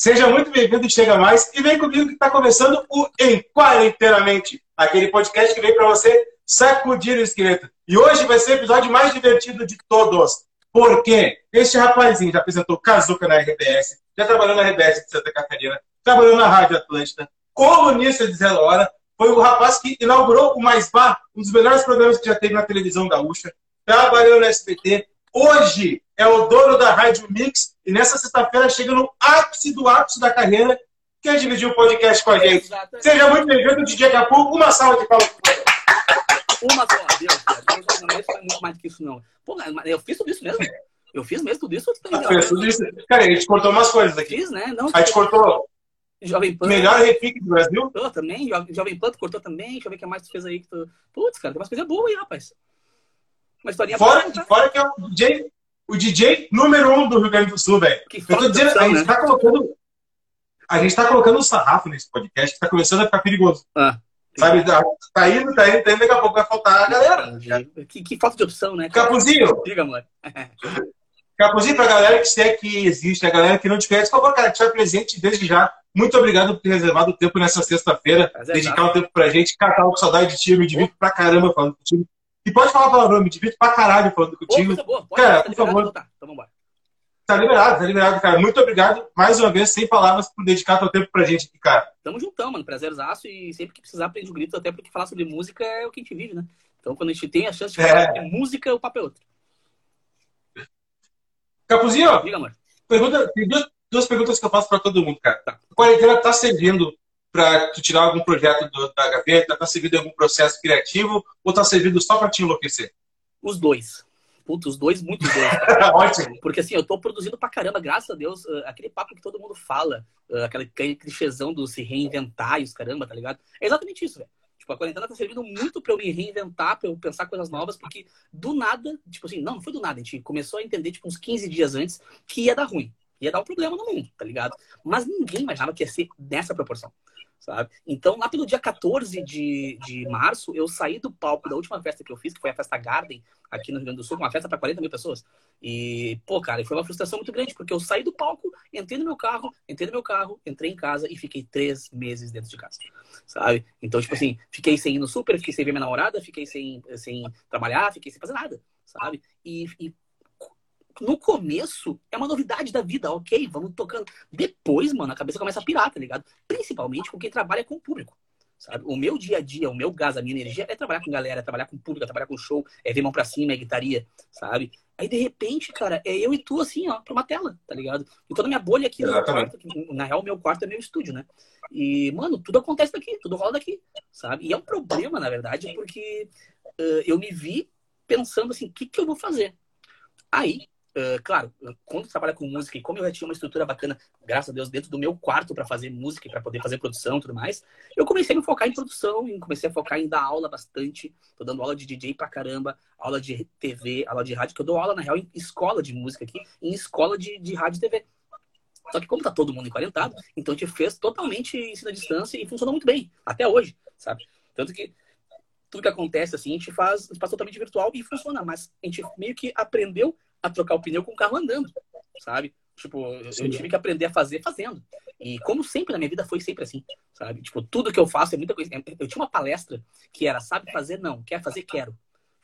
Seja muito bem-vindo, chega mais e vem comigo que está começando o Em Quarenteiramente, aquele podcast que vem para você sacudir o esqueleto. E hoje vai ser o episódio mais divertido de todos. Porque este rapazinho já apresentou Kazuca na RBS, já trabalhou na RBS de Santa Catarina, trabalhou na Rádio Atlântida, colunista de Zero Hora, foi o rapaz que inaugurou o Mais Bar, um dos melhores programas que já teve na televisão gaúcha, trabalhou no SBT, hoje é o dono da Rádio Mix e nessa sexta-feira chega no ápice do ápice da carreira, quer dividir o podcast com a gente. Exatamente. Seja muito bem-vindo, DJ Capu. Uma salva de palmas. Uma só, Deus, Deus não é muito mais do que isso, não. Pô, eu fiz tudo isso mesmo. Eu fiz mesmo tudo isso. Ah, fez tudo isso. Cara, a gente cortou umas coisas aqui. Fiz, né? Não, a gente cortou Jovem Pan. Melhor repique do Brasil? Eu também. Jovem Pan, tu cortou também. Deixa eu ver o que mais tu fez aí. Que tu... Putz, cara, tem umas coisas boas aí, rapaz. Uma historinha fora, boa, tá? fora que é o DJ, o DJ número um do Rio Grande do Sul, velho. Eu tô dizendo, opção, a gente né? tá colocando. A gente tá colocando um sarrafo nesse podcast tá começando a ficar perigoso. Ah. Sabe, tá, tá indo, tá indo, tá indo, daqui a pouco vai faltar a galera. Que, que falta de opção, né? Capuzinho! Diga, amor. Capuzinho, pra galera que segue que existe, a galera que não te conhece, por favor, cara, te presente desde já muito obrigado por ter reservado o tempo nessa sexta-feira, dedicar um tempo pra gente. Cara, tava com saudade de ti, eu me divirto pra caramba falando contigo. E pode falar palavrão, me divirto pra caralho falando contigo. Pô, boa. Pode, cara, por favor. Então tá, então vambora. Tá liberado, tá liberado, cara. Muito obrigado, mais uma vez, sem palavras, por dedicar teu tempo pra gente aqui, cara. Tamo juntão, mano. Prazerzaço e sempre que precisar, aprende o grito, até porque falar sobre música é o que a gente vive, né? Então, quando a gente tem a chance de falar é. música, o papo é outro. Capuzinho? Diga, amor. Pergunta, tem duas, duas perguntas que eu faço para todo mundo, cara. Tá. A quarentena está servindo para tu tirar algum projeto do, da gaveta? Está servindo em algum processo criativo? Ou está servindo só para te enlouquecer? Os dois. Putz, os dois, muito dois. Ótimo. Porque assim, eu tô produzindo pra caramba, graças a Deus, uh, aquele papo que todo mundo fala, aquele, aquele clichêzão do se reinventar e os caramba, tá ligado? É exatamente isso, velho. Tipo, a quarentena tá servindo muito pra eu me reinventar, pra eu pensar coisas novas, porque do nada, tipo assim, não, não foi do nada, a gente começou a entender, tipo, uns 15 dias antes que ia dar ruim ia dar um problema no mundo, tá ligado? Mas ninguém imaginava que ia ser nessa proporção, sabe? Então, lá pelo dia 14 de, de março, eu saí do palco da última festa que eu fiz, que foi a festa Garden, aqui no Rio Grande do Sul, uma festa para 40 mil pessoas. E, pô, cara, foi uma frustração muito grande, porque eu saí do palco, entrei no meu carro, entrei no meu carro, entrei em casa e fiquei três meses dentro de casa, sabe? Então, tipo assim, fiquei sem ir no super, fiquei sem ver minha namorada, fiquei sem, sem trabalhar, fiquei sem fazer nada, sabe? E, e no começo é uma novidade da vida, ok, vamos tocando. Depois, mano, a cabeça começa a pirar, tá ligado? Principalmente com quem trabalha com o público. Sabe? O meu dia a dia, o meu gás, a minha energia é trabalhar com galera, é trabalhar com público, é trabalhar com show, é ver mão pra cima, é guitaria, sabe? Aí, de repente, cara, é eu e tu, assim, ó, pra uma tela, tá ligado? E toda a minha bolha aqui no meu quarto, na real, meu quarto é meu estúdio, né? E, mano, tudo acontece daqui, tudo rola daqui, sabe? E é um problema, na verdade, porque uh, eu me vi pensando assim, o que, que eu vou fazer? Aí, Uh, claro, quando trabalha com música e como eu já tinha uma estrutura bacana, graças a Deus, dentro do meu quarto para fazer música, para poder fazer produção e tudo mais, eu comecei a me focar em produção e comecei a focar em dar aula bastante. Tô dando aula de DJ pra caramba, aula de TV, aula de rádio, que eu dou aula, na real, em escola de música aqui, em escola de, de rádio e TV. Só que como tá todo mundo enquarentado, então a gente fez totalmente ensino à distância e funcionou muito bem, até hoje, sabe? Tanto que tudo que acontece assim, a gente faz, faz totalmente virtual e funciona, mas a gente meio que aprendeu a trocar o pneu com o carro andando, sabe? Tipo, eu, tive que aprender a fazer fazendo. E como sempre na minha vida foi sempre assim, sabe? Tipo, tudo que eu faço é muita coisa. Eu tinha uma palestra que era sabe fazer não, quer fazer quero.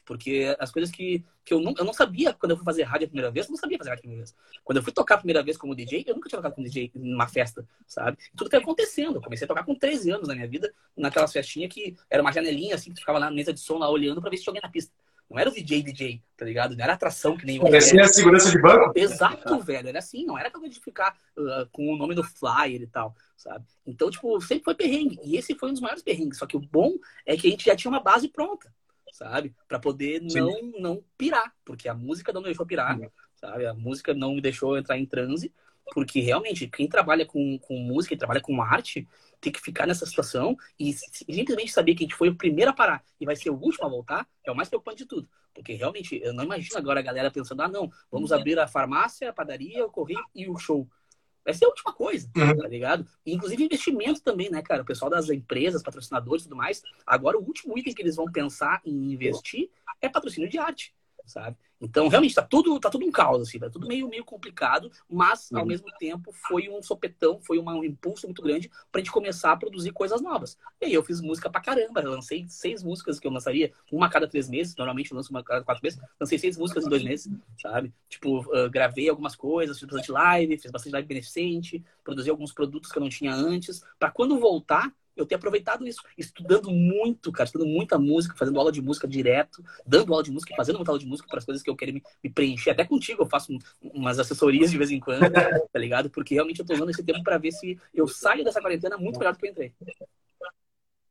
Porque as coisas que, que eu, não, eu não sabia quando eu fui fazer rádio a primeira vez, eu não sabia fazer rádio a primeira vez. Quando eu fui tocar a primeira vez como DJ, eu nunca tinha tocado como DJ numa festa, sabe? Tudo foi acontecendo. Eu comecei a tocar com 13 anos na minha vida, naquelas festinhas que era uma janelinha assim, que tu ficava lá na mesa de som lá olhando pra ver se tinha alguém na pista. Não era o DJ DJ, tá ligado? Não era atração que nem Parecia a segurança de banco? Exato, velho. Era assim, não era coisa de ficar uh, com o nome do flyer e tal, sabe? Então, tipo, sempre foi perrengue. E esse foi um dos maiores perrengues. Só que o bom é que a gente já tinha uma base pronta, sabe? Para poder não, não pirar. Porque a música não me deixou pirar, Sim. sabe? A música não me deixou entrar em transe. Porque realmente, quem trabalha com, com música e trabalha com arte tem que ficar nessa situação e simplesmente saber que a gente foi o primeiro a parar e vai ser o último a voltar é o mais preocupante de tudo. Porque realmente, eu não imagino agora a galera pensando, ah, não, vamos uhum. abrir a farmácia, a padaria, o correio e o show. Vai ser a última coisa, uhum. tá ligado? Inclusive investimento também, né, cara? O pessoal das empresas, patrocinadores e tudo mais. Agora, o último item que eles vão pensar em investir é patrocínio de arte. Sabe? Então, realmente, tá tudo, tá tudo um caos, assim, tá tudo meio, meio complicado, mas, ao uhum. mesmo tempo, foi um sopetão, foi uma, um impulso muito grande pra gente começar a produzir coisas novas. E aí eu fiz música pra caramba, eu lancei seis músicas que eu lançaria, uma a cada três meses, normalmente eu lanço uma a cada quatro meses, lancei seis músicas em dois meses, sabe? Tipo, uh, gravei algumas coisas, fiz bastante live, fiz bastante live beneficente, produzi alguns produtos que eu não tinha antes, para quando voltar, eu tenho aproveitado isso, estudando muito, cara, estudando muita música, fazendo aula de música direto, dando aula de música e fazendo muita aula de música para as coisas que eu quero me, me, preencher. Até contigo eu faço umas assessorias de vez em quando, tá ligado? Porque realmente eu tô usando esse tempo para ver se eu saio dessa quarentena muito melhor do que eu entrei.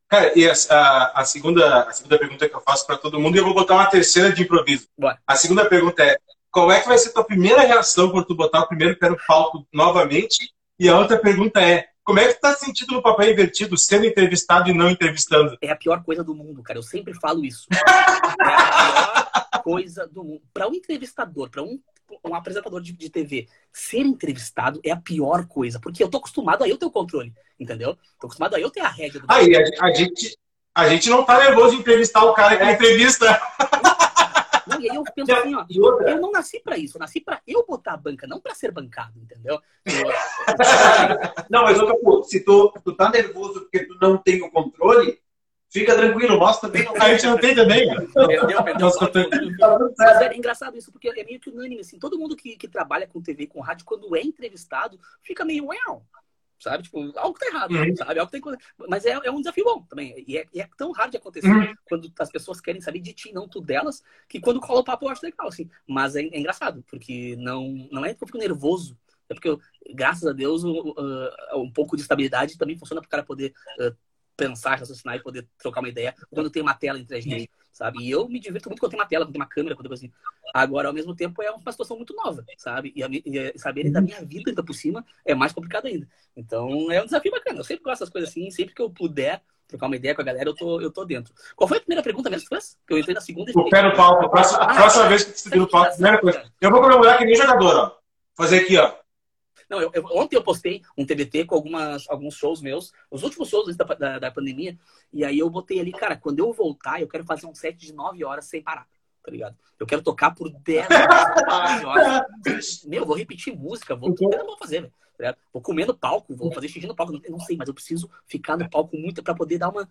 Cara, e a, a, a, segunda, a segunda pergunta que eu faço para todo mundo, e eu vou botar uma terceira de improviso. Bora. A segunda pergunta é: qual é que vai ser a tua primeira reação quando tu botar o primeiro pé no palco novamente? E a outra pergunta é: como é que tu tá sentindo no papel invertido, sendo entrevistado e não entrevistando? É a pior coisa do mundo, cara. Eu sempre falo isso. é a pior coisa do mundo. Para um entrevistador, para um, um apresentador de, de, TV, ser entrevistado é a pior coisa. Porque eu tô acostumado a eu ter o controle, entendeu? Tô acostumado a eu ter a rédea do. Aí, a, a, gente, a gente não tá nervoso de entrevistar o cara que é. entrevista. E aí eu penso assim, ó, eu não nasci para isso, eu nasci para eu botar a banca, não para ser bancado, entendeu? Eu... não, mas outra coisa, se tu, tu tá nervoso porque tu não tem o controle, fica tranquilo, nós também não. A gente não tem também. Perdeu, perdeu. Mas é engraçado isso, porque é meio que unânime, assim, todo mundo que, que trabalha com TV, com rádio, quando é entrevistado, fica meio, uau, sabe? Tipo, algo tá errado, uhum. sabe? Algo tem Mas é, é um desafio bom também. E é, é tão raro de acontecer uhum. quando as pessoas querem saber de ti, não tu delas, que quando cola o papo eu acho legal, assim. Mas é, é engraçado, porque não, não é que eu fico nervoso. É porque, eu, graças a Deus, uh, um pouco de estabilidade também funciona para o cara poder uh, pensar, raciocinar e poder trocar uma ideia quando tem uma tela entre a gente, sabe? E eu me divirto muito quando tem uma tela, quando tem uma câmera, quando assim. Agora, ao mesmo tempo, é uma situação muito nova, sabe? E, a, e saber da minha vida ainda por cima é mais complicado ainda. Então, é um desafio bacana. Eu sempre gosto dessas coisas assim, sempre que eu puder trocar uma ideia com a galera, eu tô, eu tô dentro. Qual foi a primeira pergunta mesmo que? Que eu entrei na segunda e... O pé no palco. A próxima, ah, próxima vez que você no palco, primeira coisa. Eu vou comemorar que nem jogador, ó. Fazer aqui, ó. Não, eu, eu, ontem eu postei um TBT com algumas, alguns shows meus, os últimos shows antes da, da, da, pandemia, e aí eu botei ali, cara, quando eu voltar, eu quero fazer um set de 9 horas sem parar, tá ligado? Eu quero tocar por 10 horas. Meu, vou repetir música, vou, eu não vou fazer, velho. Tá vou comer no palco, vou fazer xixi no palco, não, não sei, mas eu preciso ficar no palco muito para poder dar uma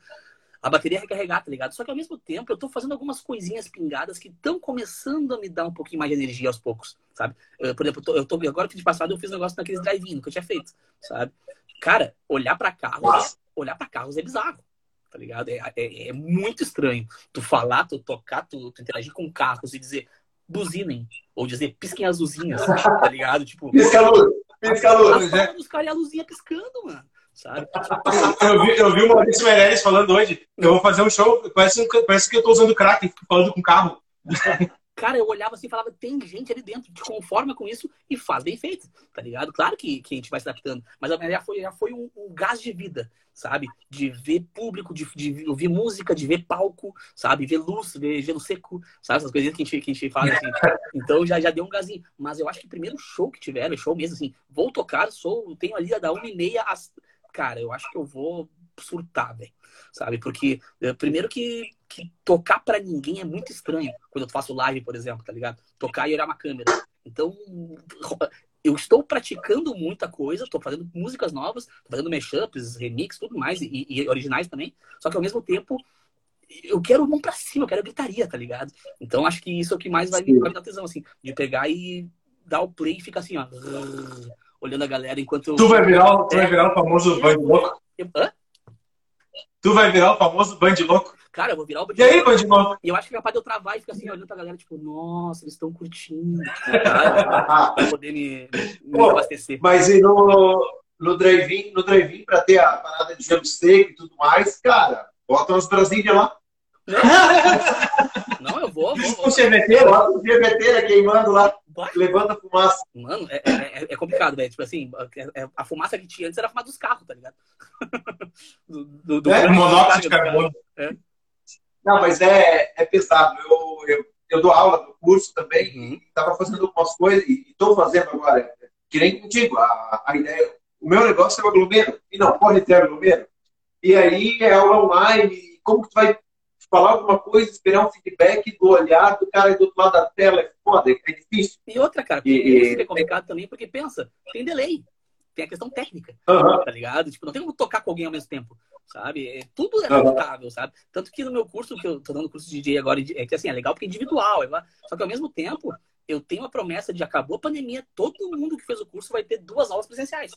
a bateria recarregar, tá ligado? Só que ao mesmo tempo eu tô fazendo algumas coisinhas pingadas que estão começando a me dar um pouquinho mais de energia aos poucos, sabe? Eu, por exemplo, eu tô, eu tô agora que de passado eu fiz um negócio naqueles drive-in que eu tinha feito, sabe? Cara, olhar para carros, olhar para carros é bizarro. Tá ligado? É, é, é, muito estranho. Tu falar, tu tocar, tu, tu interagir com carros e dizer buzinem. Ou dizer pisquem as luzinhas, tá ligado? Tipo. Pisca a luz. Pisca a luz. A, a dos caras a luzinha piscando, mano sabe? eu, vi, eu vi o Maurício Meirelles falando hoje, eu vou fazer um show, parece, parece que eu tô usando crack, falando com carro. Cara, eu olhava assim e falava, tem gente ali dentro, te conforma com isso e faz bem feito, tá ligado? Claro que, que a gente vai se adaptando, mas já foi, já foi um, um gás de vida, sabe? De ver público, de, de ouvir música, de ver palco, sabe? Ver luz, ver gelo seco, sabe? Essas coisinhas que a gente, que a gente fala assim. Então já, já deu um gazinho. Mas eu acho que o primeiro show que tiveram, show mesmo assim, vou tocar, sou, tenho ali da uma e meia às cara, eu acho que eu vou surtar, velho. Sabe? Porque, eh, primeiro que, que tocar para ninguém é muito estranho. Quando eu faço live, por exemplo, tá ligado? Tocar e olhar uma câmera. Então, eu estou praticando muita coisa, estou fazendo músicas novas, tô fazendo mashups, remix, tudo mais, e, e, originais também. Só que ao mesmo tempo, eu quero mão pra cima, eu quero gritaria, tá ligado? Então acho que isso é o que mais vai me, vai me dar tesão, assim, de pegar e dar o play e ficar assim, ó olhando a galera enquanto. Tu vai virar, tu vai virar o famoso band louco? Hã? Tu vai virar o famoso band louco? Cara, eu vou virar o band E aí, band louco? E eu acho que é capaz de eu travar e ficar assim, olhando pra galera, tipo, nossa, eles estão curtindo. pra poder me, me Pô, abastecer. Mas e no, no drive-in, no drive pra ter a parada de jump steak e tudo mais, cara, bota umas Brasília lá. Não, eu vou, vou. vou. O CVT, bota o CVT queimando lá. Levanta a fumaça. Mano, é, é, é complicado, velho. Tipo assim, é, a fumaça que tinha antes era a fumaça dos carros, tá ligado? do, do, do é, monóxido de carbono. É. Não, mas é, é pesado. Eu, eu, eu dou aula no curso também, uhum. estava fazendo algumas coisas, e estou fazendo agora, que nem contigo, a, a ideia. O meu negócio é o aglomero, e não pode ter aglomero. E aí é aula online, como que tu vai falar alguma coisa, esperar um feedback do olhar do cara do outro lado da tela. É foda, é difícil. E outra, cara, e, é complicado também, porque pensa, tem delay. Tem a questão técnica, uhum. tá ligado? Tipo, não tem como tocar com alguém ao mesmo tempo, sabe? É, tudo é adaptável, uhum. sabe? Tanto que no meu curso, que eu tô dando curso de DJ agora, é que assim, é legal porque é individual, é só que ao mesmo tempo, eu tenho a promessa de acabou a pandemia, todo mundo que fez o curso vai ter duas aulas presenciais.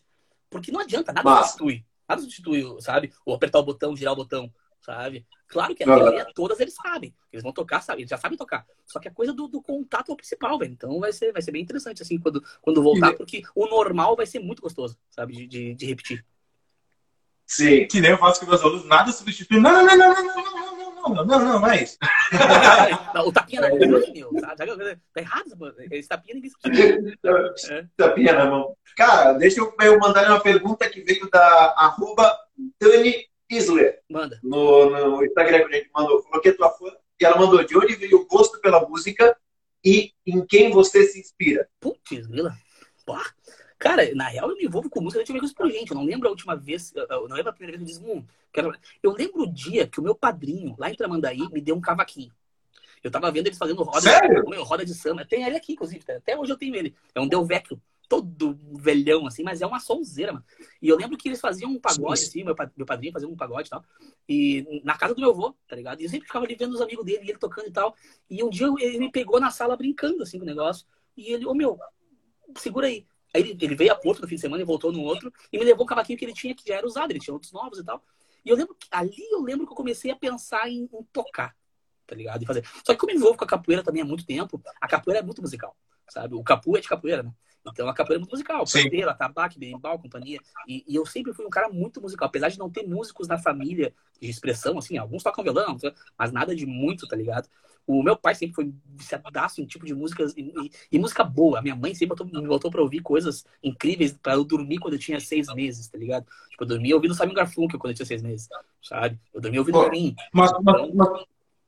Porque não adianta, nada Mas... substitui. Nada substitui, sabe? Ou apertar o botão, girar o botão, sabe? Claro que a teoria, todas eles sabem. Eles vão tocar, sabe? Eles já sabem tocar. Só que a coisa do, do contato é o principal, velho. Então vai ser, vai ser bem interessante, assim, quando, quando voltar, porque o normal vai ser muito gostoso, sabe? De, de, de repetir. Sim. Que nem eu faço com meus alunos, nada substitui. Não, não, não, não, não, não, não, não não, não, não, mas. o tapinha na mão, meu. Tá, tá errado, mano. Esse tapinha ninguém se é. Tapinha na mão. Cara, deixa eu, eu mandar uma pergunta que veio da arroba Dani Isler. Manda. No, no Instagram que a gente mandou. Falou que é tua fã. E ela mandou de onde veio o gosto pela música e em quem você se inspira. Putz, Vila. Pá. Cara, na real eu me envolvo com música eu por gente. Eu não lembro a última vez, eu não lembro a primeira vez que eu disse, hum, quero... Eu lembro o dia que o meu padrinho, lá em Tramandaí, me deu um cavaquinho. Eu tava vendo eles fazendo roda, Sério? roda de samba. Tem ele aqui, inclusive. Até hoje eu tenho ele. É um Delvecchio todo velhão, assim, mas é uma sonzeira, mano. E eu lembro que eles faziam um pagode, assim, meu, meu padrinho fazia um pagode e tal. E na casa do meu avô, tá ligado? E eu sempre ficava ali vendo os amigos dele, e ele tocando e tal. E um dia ele me pegou na sala brincando, assim, com o negócio. E ele, ô oh, meu, segura aí. Aí ele, ele, veio a Porto no fim de semana e voltou no outro. E me levou o cavaquinho que ele tinha, que já era usado, ele tinha outros novos e tal. E eu lembro que ali eu lembro que eu comecei a pensar em, em tocar, tá ligado? E fazer. Só que como eu me envolvo com a capoeira também há muito tempo, a capoeira é muito musical, sabe? O capu é de capoeira, né? Então a capoeira é muito musical, pandeiro, atabaque, berimbau, companhia. E, e, eu sempre fui um cara muito musical, apesar de não ter músicos na família de expressão, assim, alguns tocam violão, mas nada de muito, tá ligado? O meu pai sempre foi viciadaço em tipo de músicas e, e, e, música boa. A minha mãe sempre botou, me voltou pra ouvir coisas incríveis para eu dormir quando eu tinha seis meses, tá ligado? Tipo, eu dormia ouvindo Simon Garfunkel quando eu tinha seis meses, sabe? Eu dormia ouvindo Pô, Mas, mas, mas,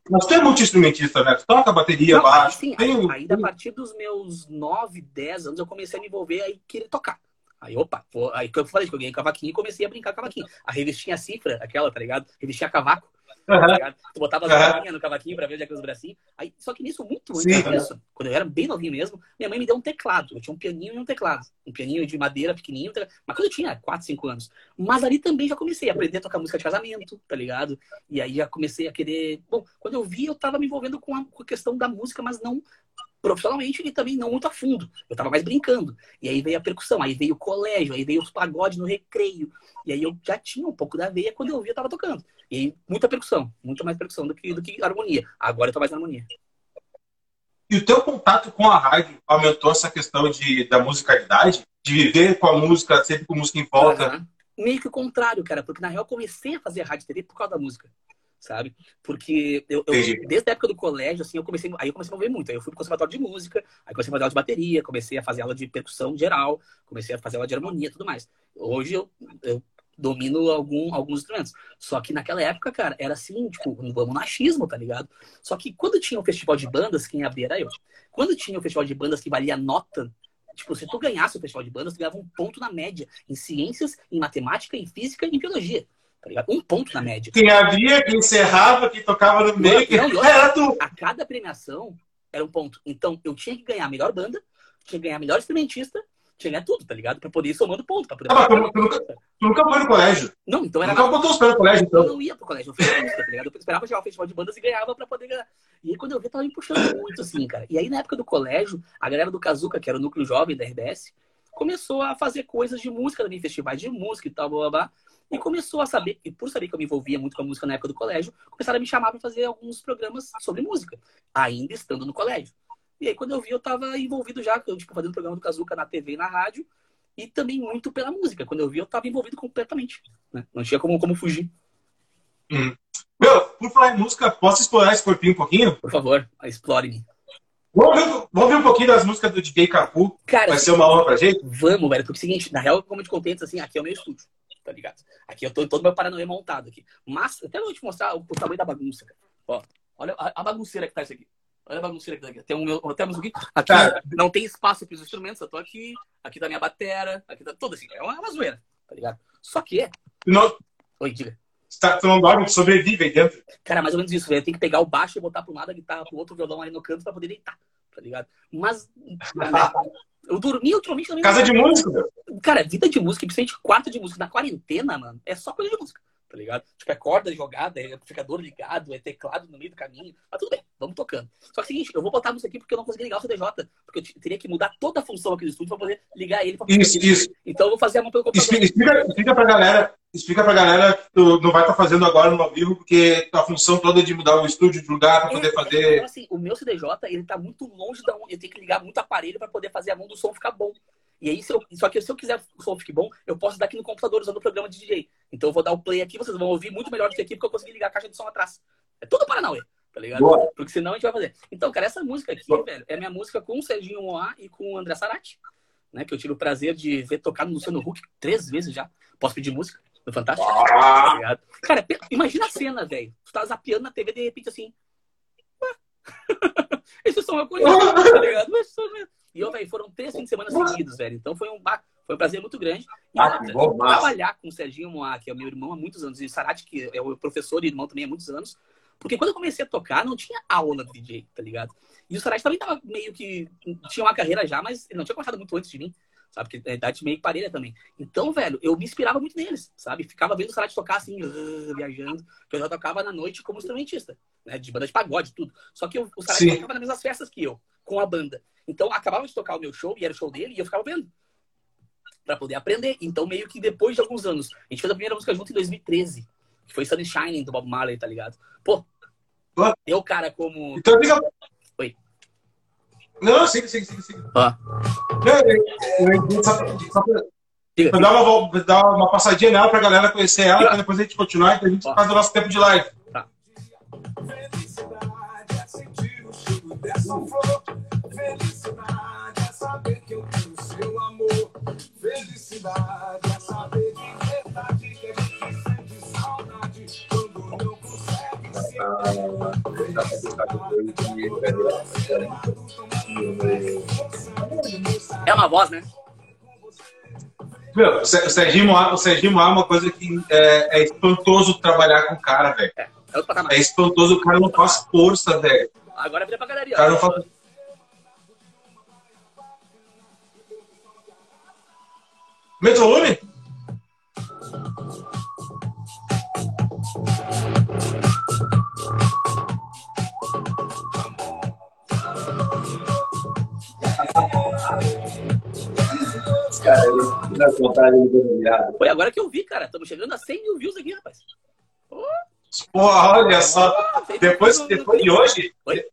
mas tu é multi-instrumentista, né? Tu toca bateria, Não, baixo. Sim, tem... aí, aí, a partir dos meus nove, dez anos eu comecei a me envolver aí querer tocar. Aí, opa, pô, aí que eu falei que eu ganhei cavaquinho e comecei a brincar cavaquinho. A revistinha cifra, aquela, tá ligado? Revistinha cavaco. Uhum. Tu botava as uhum. no cavaquinho pra ver onde é que os bracinhos. Aí, só que nisso, muito antes disso, quando eu era bem novinho mesmo, minha mãe me deu um teclado. Eu tinha um pianinho e um teclado. Um pianinho de madeira pequenininho, mas quando eu tinha 4, 5 anos. Mas ali também já comecei a aprender a tocar música de casamento, tá ligado? E aí já comecei a querer. Bom, quando eu vi, eu tava me envolvendo com a, com a questão da música, mas não profissionalmente e também não muito a fundo. Eu tava mais brincando. E aí veio a percussão, aí veio o colégio, aí veio os pagodes no recreio. E aí eu já tinha um pouco da veia, quando eu vi eu tava tocando. E muita percussão, muito mais percussão do que, do que harmonia. Agora eu tô mais na harmonia. E o teu contato com a rádio aumentou essa questão de, da musicalidade? De viver com a música, sempre com música em volta? Uhum. Meio que o contrário, cara, porque na real eu comecei a fazer rádio TV por causa da música sabe? Porque eu, eu, desde a época do colégio, assim, eu comecei, aí eu comecei a mover muito. Aí eu fui pro conservatório de música, aí comecei a fazer aula de bateria, comecei a fazer aula de percussão geral, comecei a fazer aula de harmonia, tudo mais. Hoje eu, eu domino algum, alguns instrumentos. Só que naquela época, cara, era assim, tipo, vamos no achismo, tá ligado? Só que quando tinha o um festival de bandas, quem abria era eu. Quando tinha o um festival de bandas que valia nota, tipo, se tu ganhasse o festival de bandas, tu ganhava um ponto na média em ciências, em matemática, em física e em biologia tá ligado? Um ponto na média. Quem havia, quem encerrava, quem tocava no meio, não, era tu. A cada premiação era um ponto. Então, eu tinha que ganhar a melhor banda, tinha que ganhar a melhor instrumentista, tinha que ganhar tudo, tá ligado? Pra poder ir somando ponto. Pra poder... Ah, tu, tu, nunca, tu nunca foi no colégio? Não, então era... Nunca botou os pés no colégio, então? Eu não ia pro colégio, eu fui música, tá ligado? Eu esperava chegar ao festival de bandas e ganhava pra poder ganhar. E aí, quando eu vi, tava me puxando muito, assim, cara. E aí, na época do colégio, a galera do Kazuca, que era o núcleo jovem da RBS, começou a fazer coisas de música também, festivais de música e tal, blá, blá, blá. E começou a saber, e por saber que eu me envolvia muito com a música na época do colégio, começaram a me chamar para fazer alguns programas sobre música, ainda estando no colégio. E aí, quando eu vi, eu estava envolvido já, eu, tipo, fazendo programa do Kazuca na TV e na rádio, e também muito pela música. Quando eu vi, eu estava envolvido completamente. Né? Não tinha como, como fugir. Hum. Meu, por falar em música, posso explorar esse corpinho um pouquinho? Por favor, explore-me. Vamos ouvir, vamos ouvir um pouquinho das músicas do DJ Capu. Cara, Vai ser uma honra pra gente? Vamos, velho. Porque é o seguinte, na real, como eu te contei, assim, aqui é o meu estúdio tá ligado? Aqui eu tô todo meu paranoia montado aqui. Mas, até vou te mostrar o, o tamanho da bagunça, cara. Ó, olha a, a, bagunceira que tá isso aqui. Olha a bagunceira que tá aqui. Tem um meu, temos aqui. Aqui não tem espaço para os instrumentos, eu tô aqui. Aqui tá minha batera, aqui tá tudo assim. É uma, é uma zoeira, tá ligado? Só que. Não... Oi, diga. Tá, tu não dorme, tu sobrevive aí dentro. Cara, mais ou menos isso, velho. Tem que pegar o baixo e botar pra um lado a guitarra, pro outro violão ali no canto pra poder deitar, tá ligado? Mas. Né, eu dormi ultimamente também. Casa de música, meu. Cara, vida de música, principalmente quarto de música na quarentena, mano, é só coisa de música tá ligado? Tipo, é corda jogada, é amplificador ligado, é teclado no meio do caminho. Mas tudo bem, vamos tocando. Só que é o seguinte, eu vou botar música aqui porque eu não consegui ligar o CDJ. Porque eu teria que mudar toda a função aqui do estúdio pra poder ligar ele. Pra isso, isso. Então eu vou fazer a mão pelo computador. Explica, explica pra galera, explica pra galera que tu não vai estar tá fazendo agora no ao vivo, porque a função toda é de mudar o estúdio de lugar pra poder é, fazer. Então, assim, o meu CDJ, ele tá muito longe da onde eu tenho que ligar muito aparelho pra poder fazer a mão do som ficar bom. E aí, se eu, só que se eu quiser que o som fique bom, eu posso dar aqui no computador usando o programa de DJ. Então eu vou dar o play aqui, vocês vão ouvir muito melhor do que aqui, porque eu consegui ligar a caixa de som atrás. É tudo Paranauê, tá ligado? Boa. Porque senão a gente vai fazer. Então, cara, essa música aqui, Boa. velho, é minha música com o Serginho Moá e com o André Sarati, né? Que eu tive o prazer de ver tocar no Luciano Huck três vezes já. Posso pedir música? No Fantástico? Ah. Tá cara, imagina a cena, velho. Tu tá zapeando na TV de repente assim. Esse som eu conheço, tá ligado? Mas, e eu, velho, foram três fins de semana seguidos, velho. Então foi um, foi um prazer muito grande. E ah, trabalhar com o Serginho Moá, que é o meu irmão há muitos anos, e o Sarati, que é o professor e irmão também há muitos anos. Porque quando eu comecei a tocar, não tinha aula de DJ, tá ligado? E o Sarati também tava meio que. Tinha uma carreira já, mas ele não tinha começado muito antes de mim, sabe? Porque a idade meio parelha também. Então, velho, eu me inspirava muito neles, sabe? Ficava vendo o Sarati tocar assim, uh, viajando. Porque eu já tocava na noite como instrumentista, né? De banda de pagode, tudo. Só que eu, o Sarati Sim. tocava nas mesmas festas que eu, com a banda. Então, acabava de tocar o meu show, e era o show dele, e eu ficava vendo. para poder aprender. Então, meio que depois de alguns anos. A gente fez a primeira música junto em 2013. Que foi Sunshine, do Bob Marley, tá ligado? Pô, eu, cara, como... Então, fica... Não, siga, siga, siga. siga. Ah. Não, eu, eu, só, só pra... Diga, dar, uma, dar uma passadinha nela pra galera conhecer ela, pra depois a gente continuar, então a gente faz o nosso tempo de live. Tá. Felicidade é sentir o cheiro dessa flor. Felicidade é saber que eu tenho seu amor. Felicidade é saber de verdade É uma voz, né? Meu, o Serginho o Serginho é uma coisa que é, é espantoso trabalhar com o cara, velho. É, é, é espantoso, o cara não faz força, velho. Agora vira pra galeria. O cara não faz... Metrolume? Cara, ele na vontade de Foi agora que eu vi, cara. Estamos chegando a 100 mil views aqui, rapaz. Oh. Porra, olha só. Oh, depois, depois de hoje. Oi?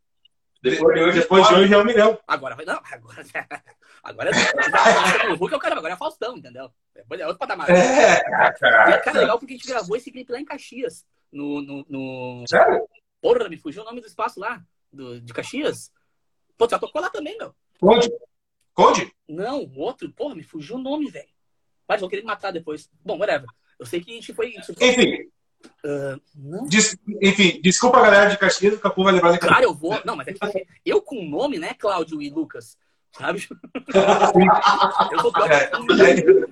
Depois de hoje, depois de hoje é um milhão. Agora vai. Não, agora. Agora é o Hulk é o cara, agora é Faustão, entendeu? Depois é outro patamar. É, cara. E cara legal porque a gente gravou esse clipe lá em Caxias. No. no, no... Sério? Porra, me fugiu o nome do espaço lá, do, de Caxias. Pô, já tocou lá também, meu. Conde? Conde? Não, o outro, porra, me fugiu o nome, velho. Mas vão querer me matar depois. Bom, whatever. Eu sei que a gente foi. Enfim. Uh, Des, enfim, desculpa a galera de Caxias, o Capu vai levar Claro, eu vou. Não, mas é que eu com o nome, né, Cláudio e Lucas? Sabe? eu sou pior é, é,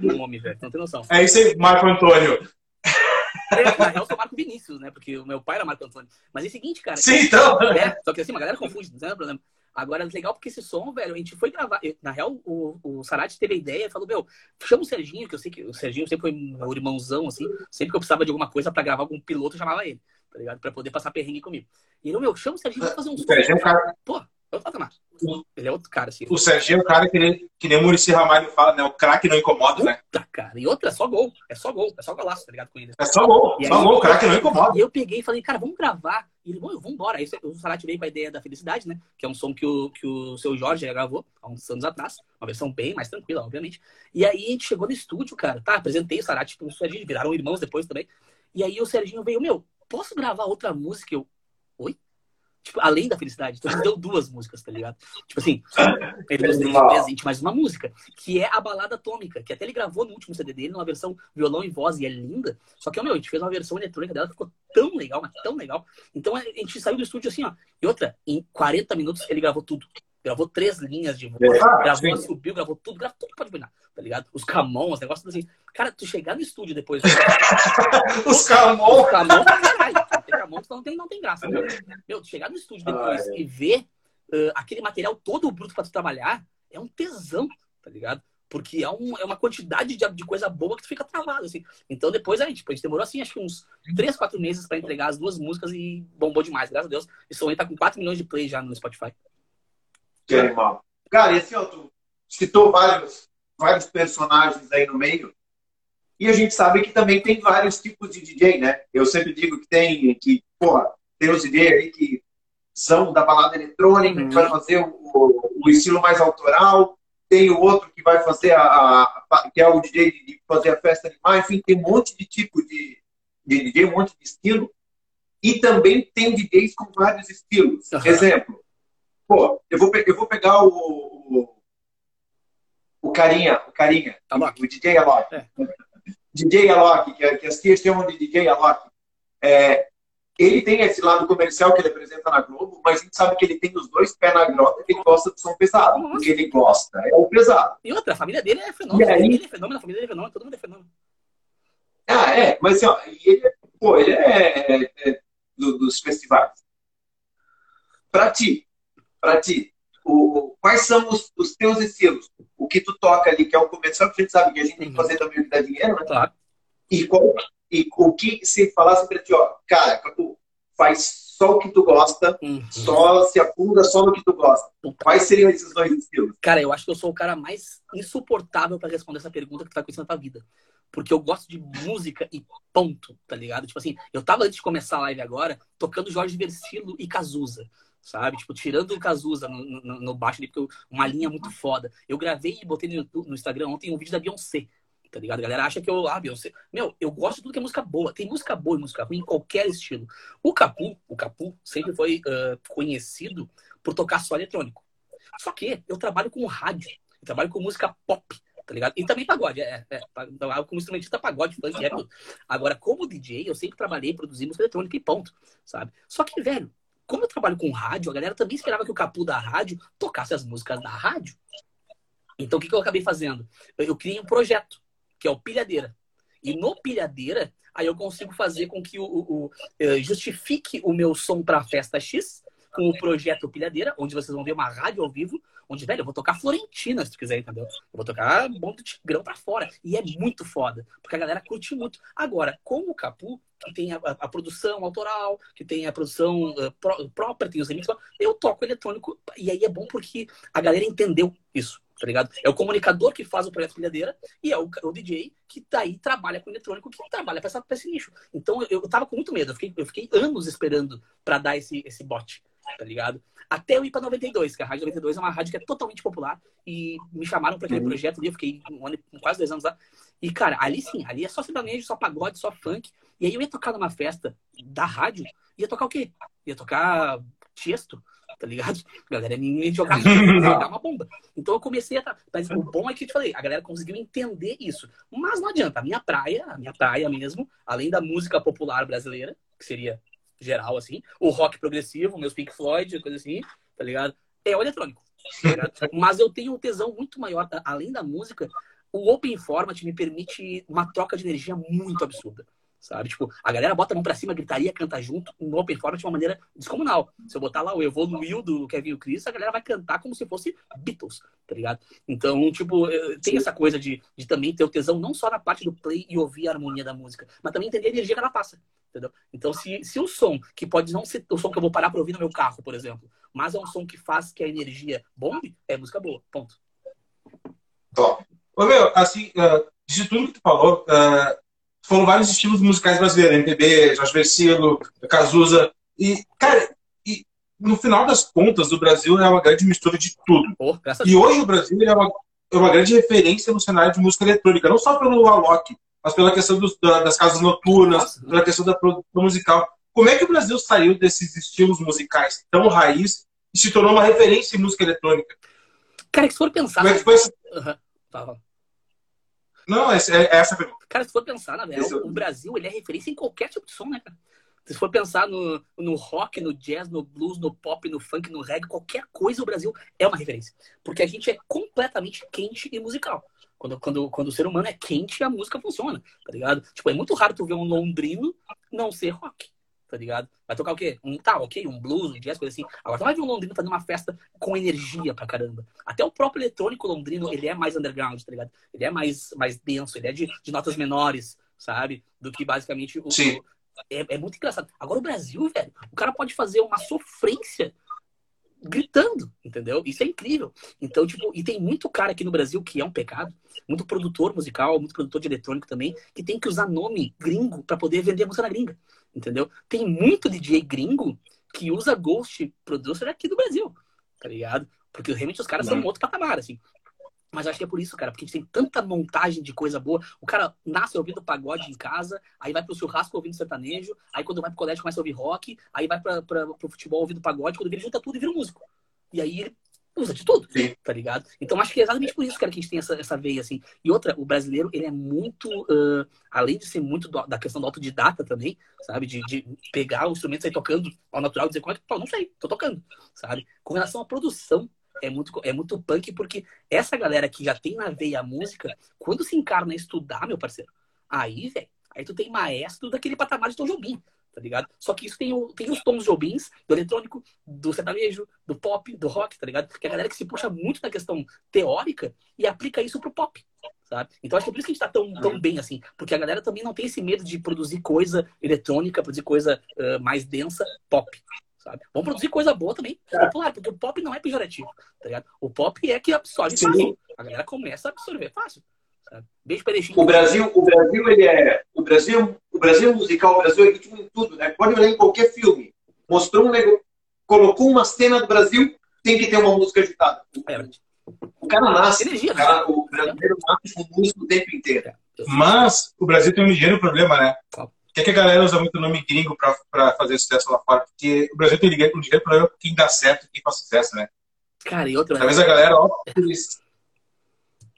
nome, velho. Não tem noção. É isso aí, Marco Antônio. É, na real, eu sou Marco Vinícius, né? Porque o meu pai era Marco Antônio. Mas é o seguinte, cara. Sim, então. É, só que assim, uma galera confunde, não é problema. Agora, legal porque esse som, velho, a gente foi gravar. Na real, o, o Sarati teve a ideia e falou: Meu, chama o Serginho, que eu sei que o Serginho sempre foi meu irmãozão, assim. Sempre que eu precisava de alguma coisa pra gravar algum piloto, eu chamava ele, tá ligado? Pra poder passar perrengue comigo. E ele, meu, chama o Serginho pra fazer um som. Serginho é um cara. Pô, é outro patamar. Ele é outro cara, assim. O Serginho é o cara que nem, que nem o Murici Ramalho fala, né? O craque não incomoda, né? Puta, cara. E outra, é só gol. É só gol. É só golaço, tá ligado? Com ele. É só gol. E só aí, gol. O craque não incomoda. E eu peguei e falei, cara, vamos gravar. E ele, bom, vamos embora. Aí o Salati veio com a ideia da felicidade, né? Que é um som que o, que o seu Jorge já gravou há uns anos atrás. Uma versão bem mais tranquila, obviamente. E aí a gente chegou no estúdio, cara. Tá, apresentei o Salati pro Serginho. Viraram irmãos depois também. E aí o Serginho veio, meu, posso gravar outra música? Eu? Tipo, além da felicidade. Então deu duas músicas, tá ligado? Tipo assim, ele nos deu de presente mais uma música, que é a Balada Atômica, que até ele gravou no último CD dele, numa versão violão e voz, e é linda. Só que, meu, a gente fez uma versão eletrônica dela que ficou tão legal, mas tão legal. Então a gente saiu do estúdio assim, ó. E outra, em 40 minutos ele gravou tudo. Gravou três linhas de voz, é, gravou, sim. subiu, gravou tudo, gravou tudo pode imaginar, tá ligado? Os Camões, negócios assim. Cara, tu chegar no estúdio depois. os Camões. Os Camões, caralho. Camões, não tem, não tem graça. Meu, meu chegar no estúdio depois ah, é. e ver uh, aquele material todo bruto pra tu trabalhar, é um tesão, tá ligado? Porque é, um, é uma quantidade de, de, coisa boa que tu fica travado, assim. Então depois a gente, a gente demorou, assim, acho que uns 3, 4 meses para entregar as duas músicas e bombou demais, graças a Deus. Isso aí tá com 4 milhões de plays já no Spotify. Que animal. Cara, esse ó, tu citou vários, vários personagens aí no meio. E a gente sabe que também tem vários tipos de DJ, né? Eu sempre digo que tem, que, porra, tem os DJ aí que são da balada eletrônica, uhum. que vai fazer o, o, o estilo mais autoral tem o outro que vai fazer a, a, que é o DJ de fazer a festa animal, enfim, tem um monte de tipo de, de DJ, um monte de estilo. E também tem DJs com vários estilos. Uhum. Exemplo, pô, eu vou, eu vou pegar o, o, o carinha, o carinha, o, o DJ Alok. É. DJ Alok, que, que as tias chamam de DJ Alok. É, ele tem esse lado comercial que ele apresenta na Globo, mas a gente sabe que ele tem os dois pés na grota que ele gosta do som pesado. Nossa. Porque ele gosta, é o pesado. E outra, a família dele é fenômeno. Aí... Ele é fenômeno, a família dele é fenômeno, todo mundo é fenômeno. Ah, é, mas assim, ó, ele, pô, ele é, é, é do, dos festivais. Pra ti, pra ti, o, quais são os, os, teus estilos? O que tu toca ali, que é o comercial, que a gente sabe que a gente tem que uhum. fazer também o que dá dinheiro, né? Claro. E qual, e o que se falasse pra ti, ó, cara, tu faz só o que tu gosta, uhum. só se afunda só no que tu gosta. Quais seriam esses dois estilos? Cara, eu acho que eu sou o cara mais insuportável para responder essa pergunta que tu vai conhecer na tua vida. Porque eu gosto de música e ponto, tá ligado? Tipo assim, eu tava antes de começar a live agora, tocando Jorge Versilo e Cazuza sabe? Tipo, tirando o Cazuza no, no, no baixo ali, porque uma linha muito foda. Eu gravei e botei no, YouTube, no Instagram ontem um vídeo da Beyoncé, tá ligado? A galera acha que eu, ah, Beyoncé. Meu, eu gosto de tudo que é música boa. Tem música boa e música ruim em qualquer estilo. O Capu, o Capu sempre foi uh, conhecido por tocar só eletrônico. Só que eu trabalho com rádio, eu trabalho com música pop, tá ligado? E também pagode, é, é, é como instrumentista pagode. Agora, como DJ, eu sempre trabalhei produzindo música eletrônica e ponto, sabe? Só que, velho, como eu trabalho com rádio, a galera também esperava que o Capu da rádio tocasse as músicas da rádio. Então, o que, que eu acabei fazendo? Eu, eu criei um projeto que é o pilhadeira. E no pilhadeira, aí eu consigo fazer com que o, o, o eh, justifique o meu som para a festa X com o projeto Pilhadeira, onde vocês vão ver uma rádio ao vivo, onde, velho, eu vou tocar Florentina, se tu quiser, entendeu? Eu vou tocar bom do Tigrão pra fora. E é muito foda, porque a galera curte muito. Agora, com o Capu, que tem a, a, produção autoral, que tem a produção uh, pró própria, tem os remixes, eu toco eletrônico, e aí é bom porque a galera entendeu isso tá ligado? É o comunicador que faz o projeto Pilhadeira e é o, o DJ que daí trabalha com eletrônico, que trabalha pra, essa, pra esse nicho. Então eu, eu tava com muito medo, eu fiquei, eu fiquei anos esperando para dar esse, esse bote, tá ligado? Até eu ir pra 92, que a Rádio 92 é uma rádio que é totalmente popular e me chamaram para aquele uhum. projeto ali, eu fiquei um ano, quase dois anos lá. E, cara, ali sim, ali é só sertanejo, só pagode, só funk. E aí eu ia tocar numa festa da rádio, ia tocar o quê? Ia tocar Tiesto, tá ligado? A galera ia jogar, jogar uma bomba. Então eu comecei a. Mas o bom é que eu te falei, a galera conseguiu entender isso. Mas não adianta, a minha praia, a minha praia mesmo, além da música popular brasileira, que seria geral, assim, o rock progressivo, meus Pink Floyd, coisa assim, tá ligado? É o eletrônico. Tá Mas eu tenho um tesão muito maior, além da música, o Open Format me permite uma troca de energia muito absurda sabe? Tipo, a galera bota a mão pra cima, gritaria, canta junto, no open format de uma maneira descomunal. Se eu botar lá o Evoluiu do Kevin e o Chris, a galera vai cantar como se fosse Beatles, tá ligado? Então, tipo, tem essa coisa de, de também ter o tesão não só na parte do play e ouvir a harmonia da música, mas também entender a energia que ela passa, entendeu? Então, se, se o som, que pode não ser o som que eu vou parar pra ouvir no meu carro, por exemplo, mas é um som que faz que a energia bombe, é música boa, ponto. Top. Ô, meu, assim, uh, de tudo que tu falou, uh, foram vários estilos musicais brasileiros, MPB, Jorge Versilo, Cazuza. E, cara, e no final das contas, o Brasil é uma grande mistura de tudo. Oh, e hoje o Brasil é uma, é uma grande referência no cenário de música eletrônica, não só pelo Alok, mas pela questão dos, das casas noturnas, pela questão da produção musical. Como é que o Brasil saiu desses estilos musicais tão raiz e se tornou uma referência em música eletrônica? Cara, se for pensar. Como é que foi Uhum. Tá, não, é, é essa a pergunta. Cara, se for pensar, na real, o Brasil ele é referência em qualquer tipo de som, né, cara? Se for pensar no, no rock, no jazz, no blues, no pop, no funk, no reggae, qualquer coisa o Brasil é uma referência. Porque a gente é completamente quente e musical. Quando, quando, quando o ser humano é quente, a música funciona, tá ligado? Tipo, é muito raro tu ver um londrino não ser rock, tá ligado? Vai tocar o quê? Um, tá, ok, um blues, um jazz, coisa assim. Agora, tu vai ver um londrino fazendo uma festa com energia pra caramba. Até o próprio eletrônico londrino, ele é mais underground, tá ligado? Ele é mais, mais denso, ele é de, de notas menores, sabe? Do que basicamente o, Sim. É, é, muito engraçado. Agora o Brasil, velho, o cara pode fazer uma sofrência gritando, entendeu? Isso é incrível. Então, tipo, e tem muito cara aqui no Brasil que é um pecado, muito produtor musical, muito produtor de eletrônico também, que tem que usar nome gringo para poder vender música na gringa, entendeu? Tem muito DJ gringo que usa Ghost Producer aqui do Brasil, tá ligado? Porque realmente os caras são outro patamar, assim. Mas acho que é por isso, cara, porque a gente tem tanta montagem de coisa boa. O cara nasce ouvindo pagode em casa, aí vai pro churrasco ouvindo sertanejo, aí quando vai pro colégio começa a ouvir rock, aí vai pra, pra, pro futebol ouvindo pagode, quando ele junta tudo e vira um músico. E aí ele usa de tudo, Sim. tá ligado? Então acho que é exatamente por isso, cara, que a gente tem essa, essa veia, assim. E outra, o brasileiro, ele é muito, uh, além de ser muito do, da questão do autodidata também, sabe? De, de pegar o instrumento e sair tocando ao natural e dizer, como é que, não sei, tô tocando, sabe? Com relação à produção, é muito, é muito punk, porque essa galera que já tem na veia a música, quando se encarna a estudar, meu parceiro, aí, velho, aí tu tem maestro daquele patamar de Tom Jobim, tá ligado? Só que isso tem, o, tem os tons Jobins do eletrônico, do sertanejo, do pop, do rock, tá ligado? Que é a galera que se puxa muito na questão teórica e aplica isso pro pop, sabe? Então acho que é por isso que a gente tá tão, tão bem assim, porque a galera também não tem esse medo de produzir coisa eletrônica, produzir coisa uh, mais densa, pop, sabe? Vamos produzir coisa boa também, é. popular, porque o pop não é pejorativo, tá ligado? O pop é que absorve Sim. fácil. A galera começa a absorver fácil. Sabe? Beijo Pereixinho. O Brasil, o Brasil, ele é. O Brasil, o Brasil musical, o Brasil é ritmo em tudo, né? Pode olhar em qualquer filme. Mostrou um negócio, colocou uma cena do Brasil, tem que ter uma música agitada. É O cara nasce, Energia, o, cara, né? o brasileiro nasce com música o tempo inteiro. É, Mas o Brasil tem um ligeiro problema, né? Por que, é que a galera usa muito o nome gringo para fazer sucesso lá fora? Porque o Brasil tem ligeiro problema com quem dá certo e quem faz sucesso, né? Cara, e outra. Talvez a galera opte por isso.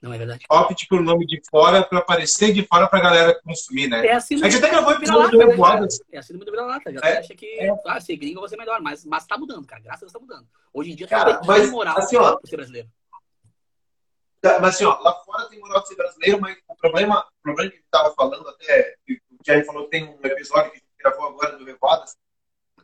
Não é verdade. Opte pelo nome de fora para aparecer de fora para a galera consumir, né? É assim a gente até gravou episódio do Revoadas. É assim do vira-lata. Já é, acha que é. ah, ser gringo vai ser melhor, mas, mas tá mudando, cara. Graças a Deus tá mudando. Hoje em dia cara, tem mas, moral assim, ó, ser brasileiro. Tá, mas assim, ó, lá fora tem moral de ser brasileiro, mas o problema, o problema que a gente tava falando até Jerry falou que tem um episódio que a gente gravou agora do Revoadas.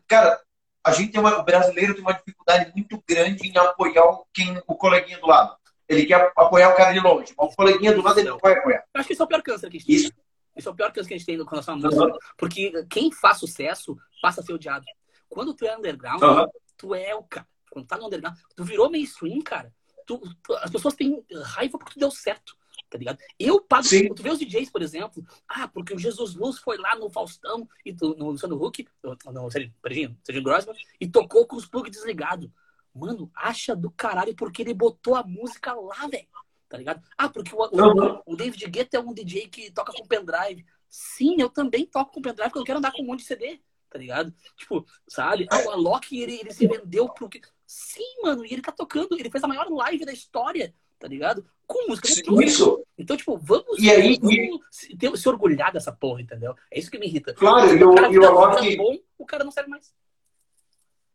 Cara, a gente tem uma, o brasileiro tem uma dificuldade muito grande em apoiar o, quem, o coleguinha do lado. Ele quer apoiar o cara de longe, mas o coleguinha do lado ele não vai apoiar. Eu acho que isso é o pior câncer que a gente isso. tem. Isso é o pior câncer que a gente tem com relação à música. Uhum. Porque quem faz sucesso passa a ser odiado. Quando tu é underground, uhum. tu é o cara. Quando tá no underground, tu virou mainstream, cara. Tu, tu, as pessoas têm raiva porque tu deu certo tá ligado? Eu pago. Sim. Tu vê os DJs, por exemplo, ah, porque o Jesus Luz foi lá no Faustão e no Luciano Huck, no Serginho, Serginho Grossman, e tocou com os plugs desligados. Mano, acha do caralho porque ele botou a música lá, velho. Tá ligado? Ah, porque o, o, o, David Guetta é um DJ que toca com pendrive. Sim, eu também toco com pendrive porque eu quero andar com um monte de CD, tá ligado? Tipo, sabe? Ah, o Alok, ele, ele se vendeu pro que. Sim, mano, e ele tá tocando, ele fez a maior live da história tá ligado? Com música. Isso. Então, tipo, vamos, e aí, vamos e... Se, ter, se orgulhar dessa porra, entendeu? É isso que me irrita. Claro, e o, cara e o Alok... bom, o cara não serve mais.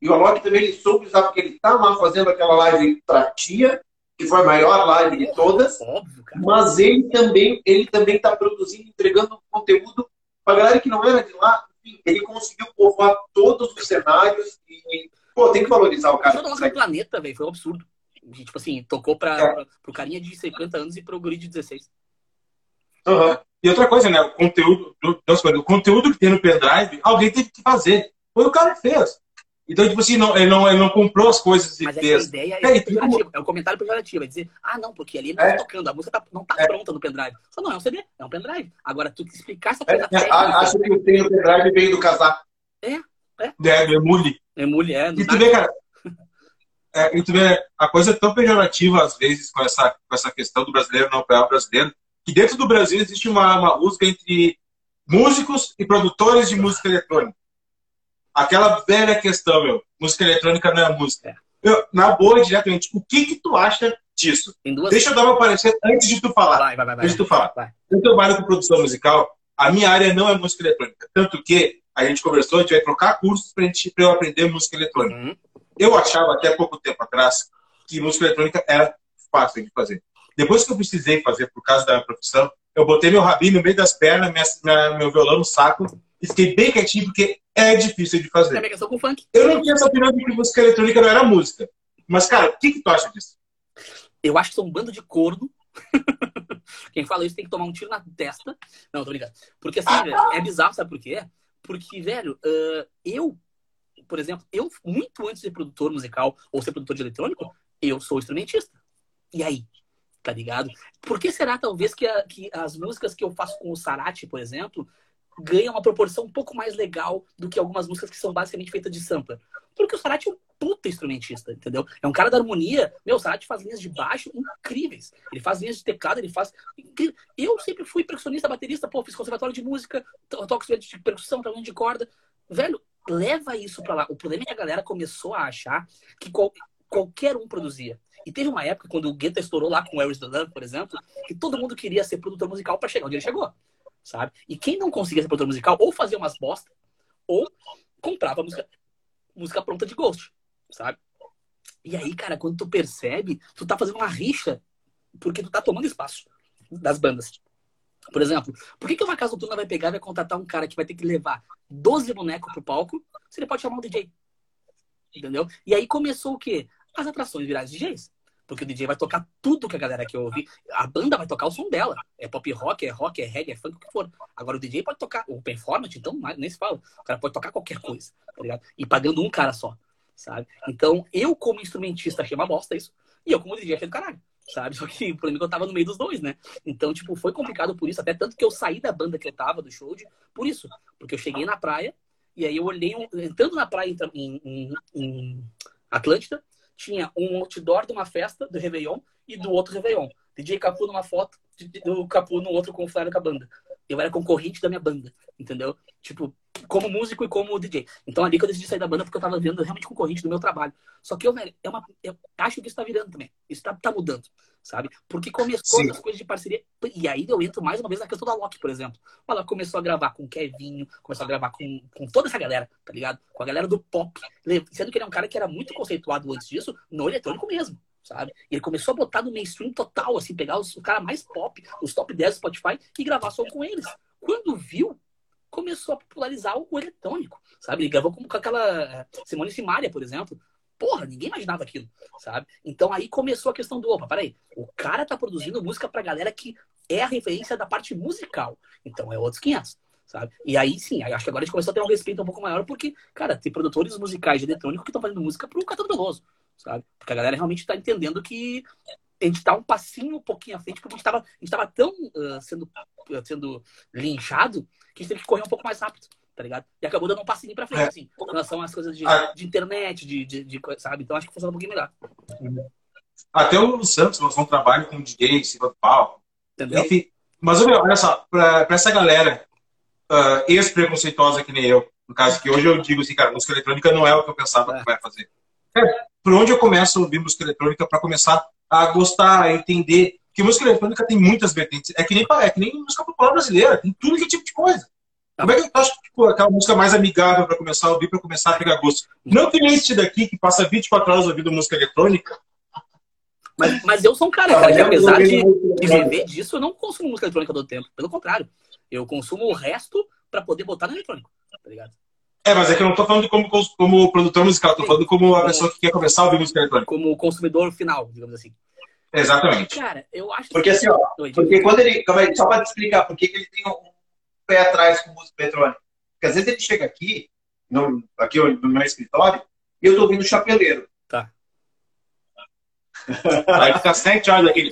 E o Alok também ele soube usar, porque ele tá lá fazendo aquela live pra tia, que foi a maior live de todas. Óbvio, cara. Mas ele também, ele também tá produzindo, entregando conteúdo pra galera que não era de lá. Ele conseguiu povoar todos os cenários e, pô, tem que valorizar o cara. O planeta, velho, foi um absurdo tipo assim, tocou pra, é. pro carinha de 50 anos e pro guri de 16. Uhum. E outra coisa, né? O conteúdo, o conteúdo que tem no pendrive, alguém teve que fazer. Foi o cara que fez. Então, tipo assim, não, ele, não, ele não comprou as coisas e Mas fez. Essa ideia é, é, como... é um comentário pejorativo. É dizer, ah, não, porque ali ele não é. tá tocando, a música tá, não tá é. pronta no pendrive. Só não, é um CD, é um pendrive. Agora, tu explicar essa coisa é, técnica... Acho que o tem no pendrive veio do casaco. É, é. É, emule. Emule, é. E tu vê, cara, é, vê, a coisa é tão pejorativa às vezes com essa, com essa questão do brasileiro não apoiar o brasileiro, que dentro do Brasil existe uma, uma música entre músicos e produtores de música eletrônica. Aquela velha questão, meu, música eletrônica não é música. É. Eu, na boa, diretamente, o que que tu acha disso? Duas... Deixa eu dar uma parecer antes de tu falar. Vai, vai, vai, antes de tu falar. Vai. Eu trabalho com produção musical, a minha área não é música eletrônica. Tanto que a gente conversou, a gente vai trocar cursos para eu aprender música eletrônica. Uhum. Eu achava até pouco tempo atrás que música eletrônica era fácil de fazer. Depois que eu precisei fazer por causa da minha profissão, eu botei meu rabinho no meio das pernas, minha, minha, meu violão no saco e fiquei bem quietinho porque é difícil de fazer. É com funk. Eu não tinha essa opinião de que música eletrônica não era música. Mas, cara, o que, que tu acha disso? Eu acho que são um bando de corno. Quem fala isso tem que tomar um tiro na testa. Não, tô brincando. Porque assim, é bizarro, sabe por quê? Porque, velho, uh, eu, por exemplo, eu, muito antes de ser produtor musical ou ser produtor de eletrônico, eu sou instrumentista. E aí? Tá ligado? Por que será, talvez, que, a, que as músicas que eu faço com o Sarati, por exemplo, ganham uma proporção um pouco mais legal do que algumas músicas que são basicamente feitas de sampler? Porque o Sarati é um puta instrumentista, entendeu? É um cara da harmonia. Meu, o Sarati faz linhas de baixo incríveis. Ele faz linhas de teclado, ele faz. Eu sempre fui percussionista, baterista, pô, fiz conservatório de música, toco de percussão, trabalho de corda. Velho, leva isso pra lá. O problema é que a galera começou a achar que qual, qualquer um produzia. E teve uma época, quando o Guetta estourou lá com o the Love, por exemplo, que todo mundo queria ser produtor musical para chegar onde ele chegou, sabe? E quem não conseguia ser produtor musical, ou fazia umas bosta, ou comprava música, música pronta de Ghost, sabe? E aí, cara, quando tu percebe, tu tá fazendo uma rixa porque tu tá tomando espaço das bandas. Por exemplo, por que, que uma casa noturna vai pegar e vai contratar um cara que vai ter que levar 12 bonecos pro palco se ele pode chamar um DJ? Entendeu? E aí começou o quê? As atrações virais DJs. Porque o DJ vai tocar tudo que a galera quer ouvir. A banda vai tocar o som dela. É pop rock, é rock, é reggae, é funk, o que for. Agora o DJ pode tocar o performance, então nem se fala. O cara pode tocar qualquer coisa, tá ligado? E pagando um cara só, sabe? Então, eu como instrumentista achei uma bosta isso. E eu como DJ achei do caralho sabe? Só que o problema é que eu tava no meio dos dois, né? Então, tipo, foi complicado por isso, até tanto que eu saí da banda que eu tava, do show, de, por isso. Porque eu cheguei na praia, e aí eu olhei, entrando na praia em, em, em Atlântida, tinha um outdoor de uma festa do Réveillon e do outro Réveillon. DJ Capu numa foto, do Capu no outro com o flyer com a banda. Eu era concorrente da minha banda, entendeu? Tipo, como músico e como DJ. Então ali que eu decidi sair da banda porque eu tava vendo realmente concorrente do meu trabalho. Só que eu, velho, é uma, eu acho que isso tá virando também. Isso tá, tá mudando, sabe? Porque começou Sim. as coisas de parceria. E aí eu entro mais uma vez na questão da Loki, por exemplo. Ela começou a gravar com o Kevinho, começou a gravar com, com toda essa galera, tá ligado? Com a galera do pop. Sendo que ele é um cara que era muito conceituado antes disso, no eletrônico mesmo sabe? E ele começou a botar no mainstream total, assim, pegar os, o cara mais pop, os top 10 do Spotify e gravar só com eles. Quando viu, começou a popularizar o eletrônico, sabe? Ele gravou com, com aquela eh, Simone Simaria, por exemplo. Porra, ninguém imaginava aquilo, sabe? Então aí começou a questão do, opa, peraí, o cara tá produzindo música pra galera que é a referência da parte musical. Então é outros 500, sabe? E aí sim, acho que agora a gente começou a ter um respeito um pouco maior, porque, cara, tem produtores musicais de eletrônico que estão fazendo música pro Catano Veloso, sabe? Porque a galera realmente tá entendendo que a gente tá um passinho um pouquinho à frente, porque a gente tava, a gente tava tão uh, sendo, uh, sendo linchado que a gente teve que correr um pouco mais rápido, tá ligado? E acabou dando um passinho pra frente, é. assim, em relação às coisas de, ah. de internet, de, de, de, sabe? Então acho que funciona um pouquinho melhor. Até o Santos lançou um trabalho com DJ cima do palco. Entendeu? Enfim, mas olha só, pra essa galera uh, ex-preconceituosa que nem eu, no caso que hoje eu digo assim, cara, música eletrônica não é o que eu pensava é. que vai fazer. É, por onde eu começo a ouvir música eletrônica para começar a gostar, a entender. Porque música eletrônica tem muitas vertentes. É que nem, é que nem música popular brasileira, tem tudo que tipo de coisa. Como é que eu acho tipo, aquela música mais amigável para começar a ouvir, para começar a pegar gosto? Não tem este daqui que passa 24 horas ouvindo música eletrônica. Mas, mas eu sou um cara, cara que apesar de, de viver disso, eu não consumo música eletrônica todo tempo. Pelo contrário, eu consumo o resto para poder botar no eletrônico, tá ligado? É, mas é que eu não tô falando como, como produtor musical, tô falando como a pessoa que quer começar a ouvir música eletrônica. Como consumidor final, digamos assim. Exatamente. Cara, eu acho Porque que... assim, ó, porque quando ele. Aí, só para te explicar por que ele tem um pé atrás com música eletrônica. Porque às vezes ele chega aqui, no, aqui no meu escritório, e eu tô ouvindo chapeleiro. Aí fica sete horas daquele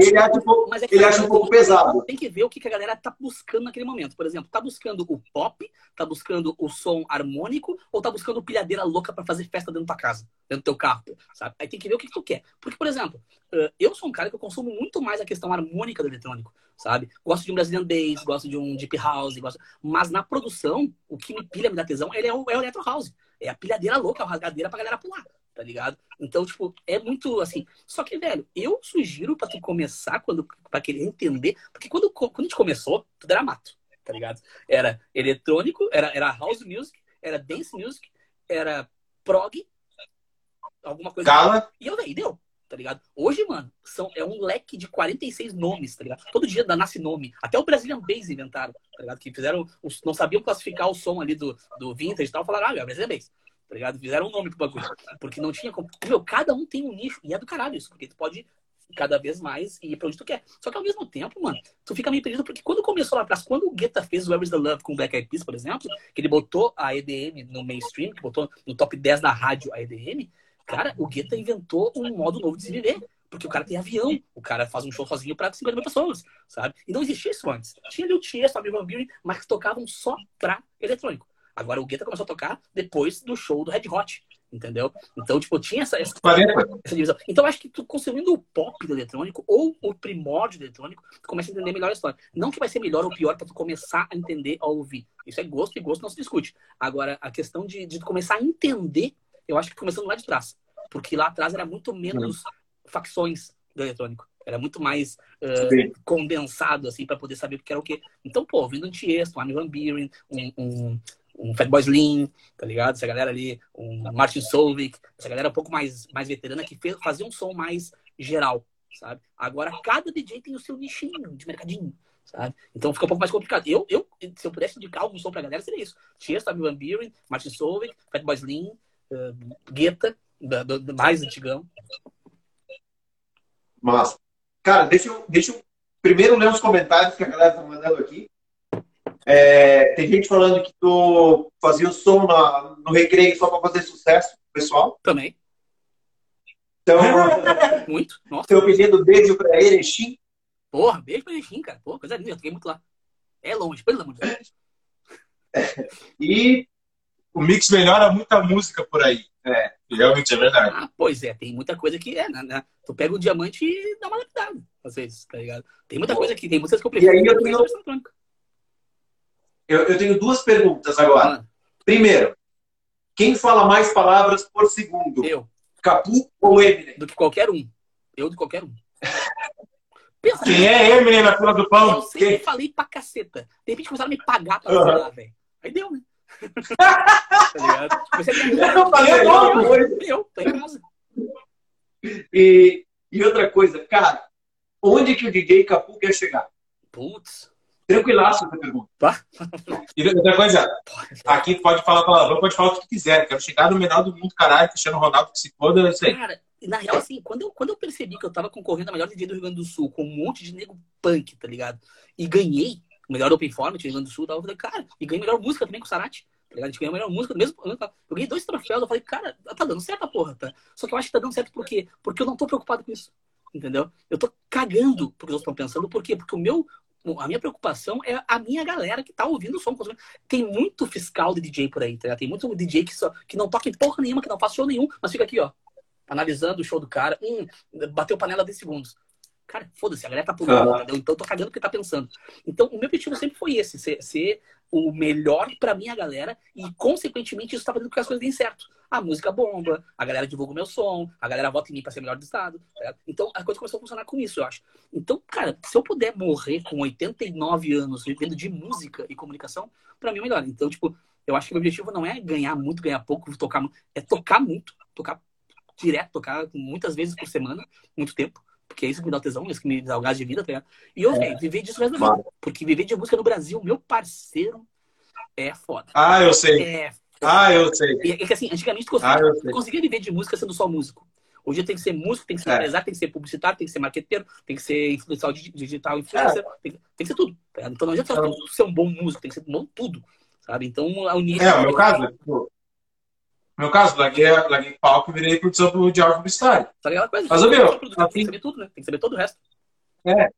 Ele acha um pouco, é ele acha um pouco pesado. Tem que ver o que a galera tá buscando naquele momento. Por exemplo, tá buscando o pop, tá buscando o som harmônico, ou tá buscando pilhadeira louca para fazer festa dentro da tua casa, dentro do teu carro, sabe? Aí tem que ver o que, que tu quer. Porque, por exemplo, eu sou um cara que eu consumo muito mais a questão harmônica do eletrônico, sabe? Gosto de um Brazilian Bass, gosto de um Deep House, gosto... mas na produção, o que me pilha, me dá tesão, ele é o, é o Electro House. É a pilhadeira louca, a rasgadeira pra galera pular tá ligado? Então, tipo, é muito assim. Só que, velho, eu sugiro pra tu começar, quando, pra querer entender, porque quando, quando a gente começou, tudo era mato. tá ligado? Era eletrônico, era, era house music, era dance music, era prog, alguma coisa. Gala. E eu, daí, deu tá ligado? Hoje, mano, são, é um leque de 46 nomes, tá ligado? Todo dia nasce nome. Até o Brazilian Bass inventaram, tá ligado? Que fizeram, não sabiam classificar o som ali do, do vintage e tal, falaram, ah, é Brazilian Bass, tá ligado? Fizeram um nome pro bagulho. Porque não tinha como. Meu, cada um tem um nicho, e é do caralho isso, porque tu pode cada vez mais ir pra onde tu quer. Só que ao mesmo tempo, mano, tu fica meio perdido, porque quando começou lá atrás, quando o Guetta fez o Where is the Love com o Black Eyed Peas, por exemplo, que ele botou a EDM no mainstream, que botou no top 10 da rádio a EDM, cara, o Guetta inventou um modo novo de se viver. Porque o cara tem avião, o cara faz um show sozinho para 50 mil pessoas, sabe? E não existia isso antes. Tinha ali o Tiesto, a Buren, mas tocavam só pra eletrônico. Agora o Guetta começou a tocar depois do show do Red Hot, entendeu? Então, tipo, tinha essa, essa, essa divisão. Então, acho que tu consumindo o pop do eletrônico ou o primórdio do eletrônico, tu começa a entender melhor a história. Não que vai ser melhor ou pior para tu começar a entender a ouvir. Isso é gosto e gosto não se discute. Agora, a questão de, de tu começar a entender, eu acho que começando lá de trás. Porque lá atrás era muito menos facções do eletrônico. Era muito mais uh, condensado, assim, para poder saber o que era o quê. Então, pô, vindo um Tiesto, um Armin Van Buren, um, um, um Fatboy Slim, tá ligado? Essa galera ali, um Martin Solveig, essa galera um pouco mais, mais veterana que fez, fazia um som mais geral, sabe? Agora, cada DJ tem o seu nichinho de mercadinho, sabe? Então fica um pouco mais complicado. Eu, eu se eu pudesse indicar algum som pra galera, seria isso. Tiesto, Armin Van Buren, Martin Solveig, Fatboy Slim, uh, Guetta, do, do, mais antigão. Mas, cara, deixa eu, deixa eu primeiro ler os comentários que a galera tá mandando aqui. É, tem gente falando que tu fazia o som na, no recreio só para fazer sucesso, pessoal. Também. Então, muito. Nossa. Teu pedindo beijo para Erechim. Porra, beijo para Erechim, cara. Porra, coisa linda, eu toquei muito lá. É longe, pelo amor de Deus. e o mix melhora muita música por aí. É, realmente é verdade. Ah, pois é, tem muita coisa que é, né? né? Tu pega o diamante e dá uma lapidada, às vezes, tá ligado? Tem muita coisa que tem músicas que eu prefiro. E aí eu tenho, eu, eu tenho duas perguntas agora. Ah. Primeiro, quem fala mais palavras por segundo? Eu. Capu ou Eminem? Do que qualquer um. Eu de qualquer um. Pensa, Quem é Eminem na fila do pão? Eu sempre Quem? falei pra caceta. De repente começaram a me pagar pra uhum. falar, velho. Aí deu, né? tá ligado? Você eu não falei logo, eu, tô em casa. E, e outra coisa, cara, onde que o DJ Capu quer chegar? Putz. Tranquilaço essa pergunta. Tá? E outra coisa, aqui pode falar palavrão, pode falar o que quiser. Quero chegar no melhor do mundo, caralho, Cristiano Ronaldo, que se foda, eu sei. Cara, na real, assim, quando eu, quando eu percebi que eu tava concorrendo a melhor DJ do Rio Grande do Sul com um monte de nego punk, tá ligado? E ganhei, o melhor Open Format do Rio Grande do Sul, eu falei, cara, e ganhei melhor música também com o Sarati. Tá ligado? A gente ganhou a melhor música mesmo ano. Eu ganhei dois troféus, eu falei, cara, tá dando certo a porra, tá? Só que eu acho que tá dando certo por quê? Porque eu não tô preocupado com isso. Entendeu? Eu tô cagando porque os outros estão pensando. Por quê? Porque o meu. A minha preocupação é a minha galera que tá ouvindo o som. Tem muito fiscal de DJ por aí, tá? Tem muito DJ que, só, que não toca em porra nenhuma, que não faz show nenhum, mas fica aqui, ó, analisando o show do cara. Hum, bateu panela de segundos. Cara, foda-se, a galera tá pulando, ah. então eu tô cagando o que tá pensando. Então, o meu objetivo sempre foi esse, ser, ser o melhor pra minha galera e, consequentemente, isso tá fazendo com que as coisas deem certo. A música bomba, a galera divulga o meu som, a galera vota em mim pra ser melhor do estado. Tá então, a coisa começou a funcionar com isso, eu acho. Então, cara, se eu puder morrer com 89 anos vivendo de música e comunicação, pra mim é melhor. Então, tipo, eu acho que o objetivo não é ganhar muito, ganhar pouco, tocar é tocar muito, tocar direto, tocar muitas vezes por semana, muito tempo porque é isso que me dá tesão, é isso que me dá o gás de vida, tá ligado? E eu, é. viver disso mesmo vida. Porque viver de música no Brasil, meu parceiro, é foda. Ah, eu sei. É ah, eu sei. É, que assim, antigamente tu conseguia, ah, conseguia, viver de música sendo só músico. Hoje tem que ser músico, tem que ser é. empresário, tem que ser publicitário, tem que ser marqueteiro, tem que ser influencial digital, influencer, é. tem, tem, que ser tudo. Tá então não adianta só ser um bom músico, tem que ser bom tudo. Sabe? Então a unir. É, o meu caso, tipo, no meu caso, larguei, larguei palco e virei produção de áudio publicitário. Tá ligado? Mas, mas, meu, tem que assim- saber tudo, né? Tem que saber todo o resto. É.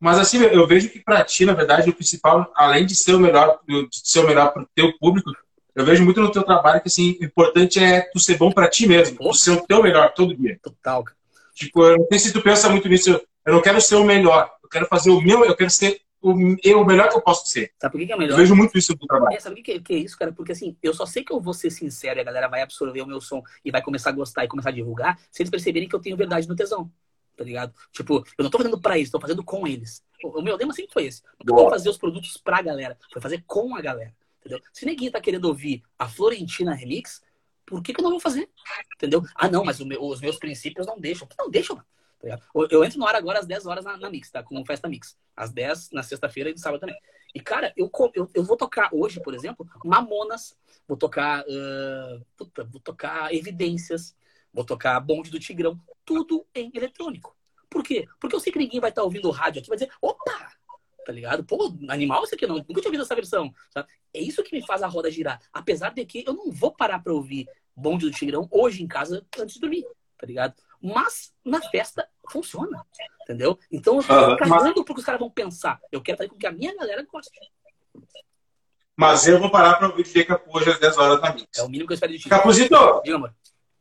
Mas assim, eu vejo que pra ti, na verdade, o principal, além de ser o melhor, de ser o melhor pro teu público, eu vejo muito no teu trabalho que, assim, o importante é tu ser bom pra ti mesmo. Tu ser o teu melhor todo dia. Total, cara. Tipo, eu não sei se tu pensa muito nisso. Eu não quero ser o melhor. Eu quero fazer o meu, eu quero ser o, eu, o melhor que eu posso ser. Sabe por que, que é melhor? Eu vejo muito isso do trabalho. É, sabe o que, que, é isso, cara? Porque assim, eu só sei que eu vou ser sincero e a galera vai absorver o meu som e vai começar a gostar e começar a divulgar se eles perceberem que eu tenho verdade no tesão. Tá ligado? Tipo, eu não tô fazendo pra eles, tô fazendo com eles. O meu lema sempre foi esse. Não foi fazer os produtos pra galera, foi fazer com a galera. Entendeu? Se ninguém tá querendo ouvir a Florentina Remix, por que, que eu não vou fazer? Entendeu? Ah, não, mas meu, os meus princípios não deixam. Não deixam, mano. Tá eu, eu, entro no ar agora às 10 horas na, na Mix, tá? Com Festa Mix. Às 10 na sexta-feira e no sábado também. E, cara, eu, eu, eu vou tocar hoje, por exemplo, Mamonas, vou tocar. Uh, puta, vou tocar Evidências, vou tocar Bonde do Tigrão, tudo em eletrônico. Por quê? Porque eu sei que ninguém vai estar tá ouvindo o rádio aqui vai dizer, opa! Tá ligado? Pô, animal isso aqui não. Nunca tinha ouvido essa versão. Sabe? É isso que me faz a roda girar. Apesar de que eu não vou parar pra ouvir Bonde do Tigrão hoje em casa antes de dormir, tá ligado? Mas na festa funciona, entendeu? Então eu tô uhum, cagando mas... porque os caras vão pensar. Eu quero fazer com que a minha galera goste. Mas eu vou parar para ouvir Capu hoje às 10 horas na Mix. É o mínimo que eu espero de ti. Capuzito, Diga, amor.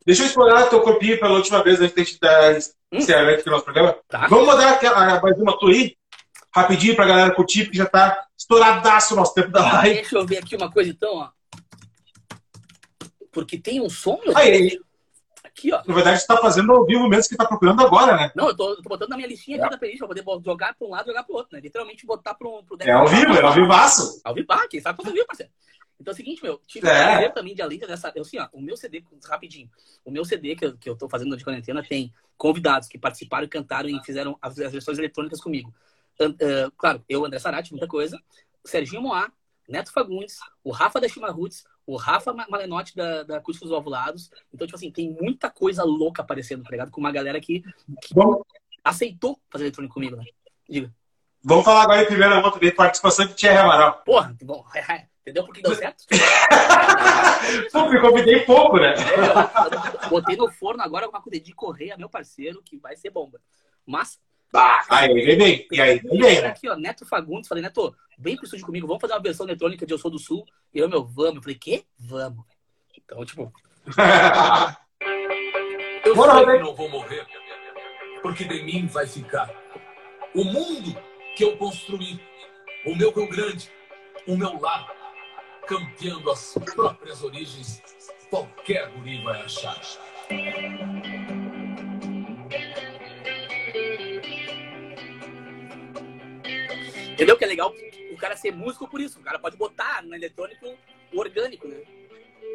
deixa eu explorar teu corpinho pela última vez antes de a gente dar encerramento aqui no nosso programa. Tá. Vamos mandar aquela, mais uma tua aí? Rapidinho pra galera curtir, porque já tá estouradaço o nosso tempo da live. Deixa eu ver aqui uma coisa então, ó. Porque tem um som, meu Aí, aqui, ó. Na verdade, você tá fazendo ao vivo mesmo que tá procurando agora, né? Não, eu tô, eu tô botando na minha listinha aqui é. da playlist pra poder jogar pra um lado e jogar pro outro, né? Literalmente botar pro, pro É ao vivo, é ao vivaço. Ao vivo, ah, quem sabe faz ao vivo, parceiro. Então é o seguinte, meu, tive é. prazer também de além dessa. Eu, assim, ó, o meu CD, rapidinho, o meu CD que eu, que eu tô fazendo de quarentena tem convidados que participaram, cantaram e fizeram as, as versões eletrônicas comigo. Uh, uh, claro, eu, André Sarati, muita coisa. Serginho Moá, Neto Fagundes, o Rafa da Chimarruts, o Rafa Malenotti da, da Acústicos Ovulados. Então, tipo assim, tem muita coisa louca aparecendo, tá ligado? Com uma galera que, que aceitou fazer eletrônico comigo, né? Diga. Vamos falar agora em primeira mão também, participação de Thierry Amaral. Porra, bom, entendeu por que deu certo? Pô, me convidei pouco, né? É, botei no forno agora com a de Correia, meu parceiro, que vai ser bomba. Mas Bah, aí vem bem. E aí vem bem, né? Aqui, ó, Neto Fagundes. Falei, Neto, vem pro estúdio comigo, vamos fazer uma versão eletrônica de Eu Sou do Sul. E eu, meu, vamos. Eu falei, quê? Vamos. Então, tipo... eu sei que não vou morrer, porque de mim vai ficar o mundo que eu construí, o meu Rio Grande, o meu lar, campeando as próprias origens, qualquer guri vai achar. Entendeu que é legal o cara ser músico por isso. O cara pode botar no eletrônico orgânico, né?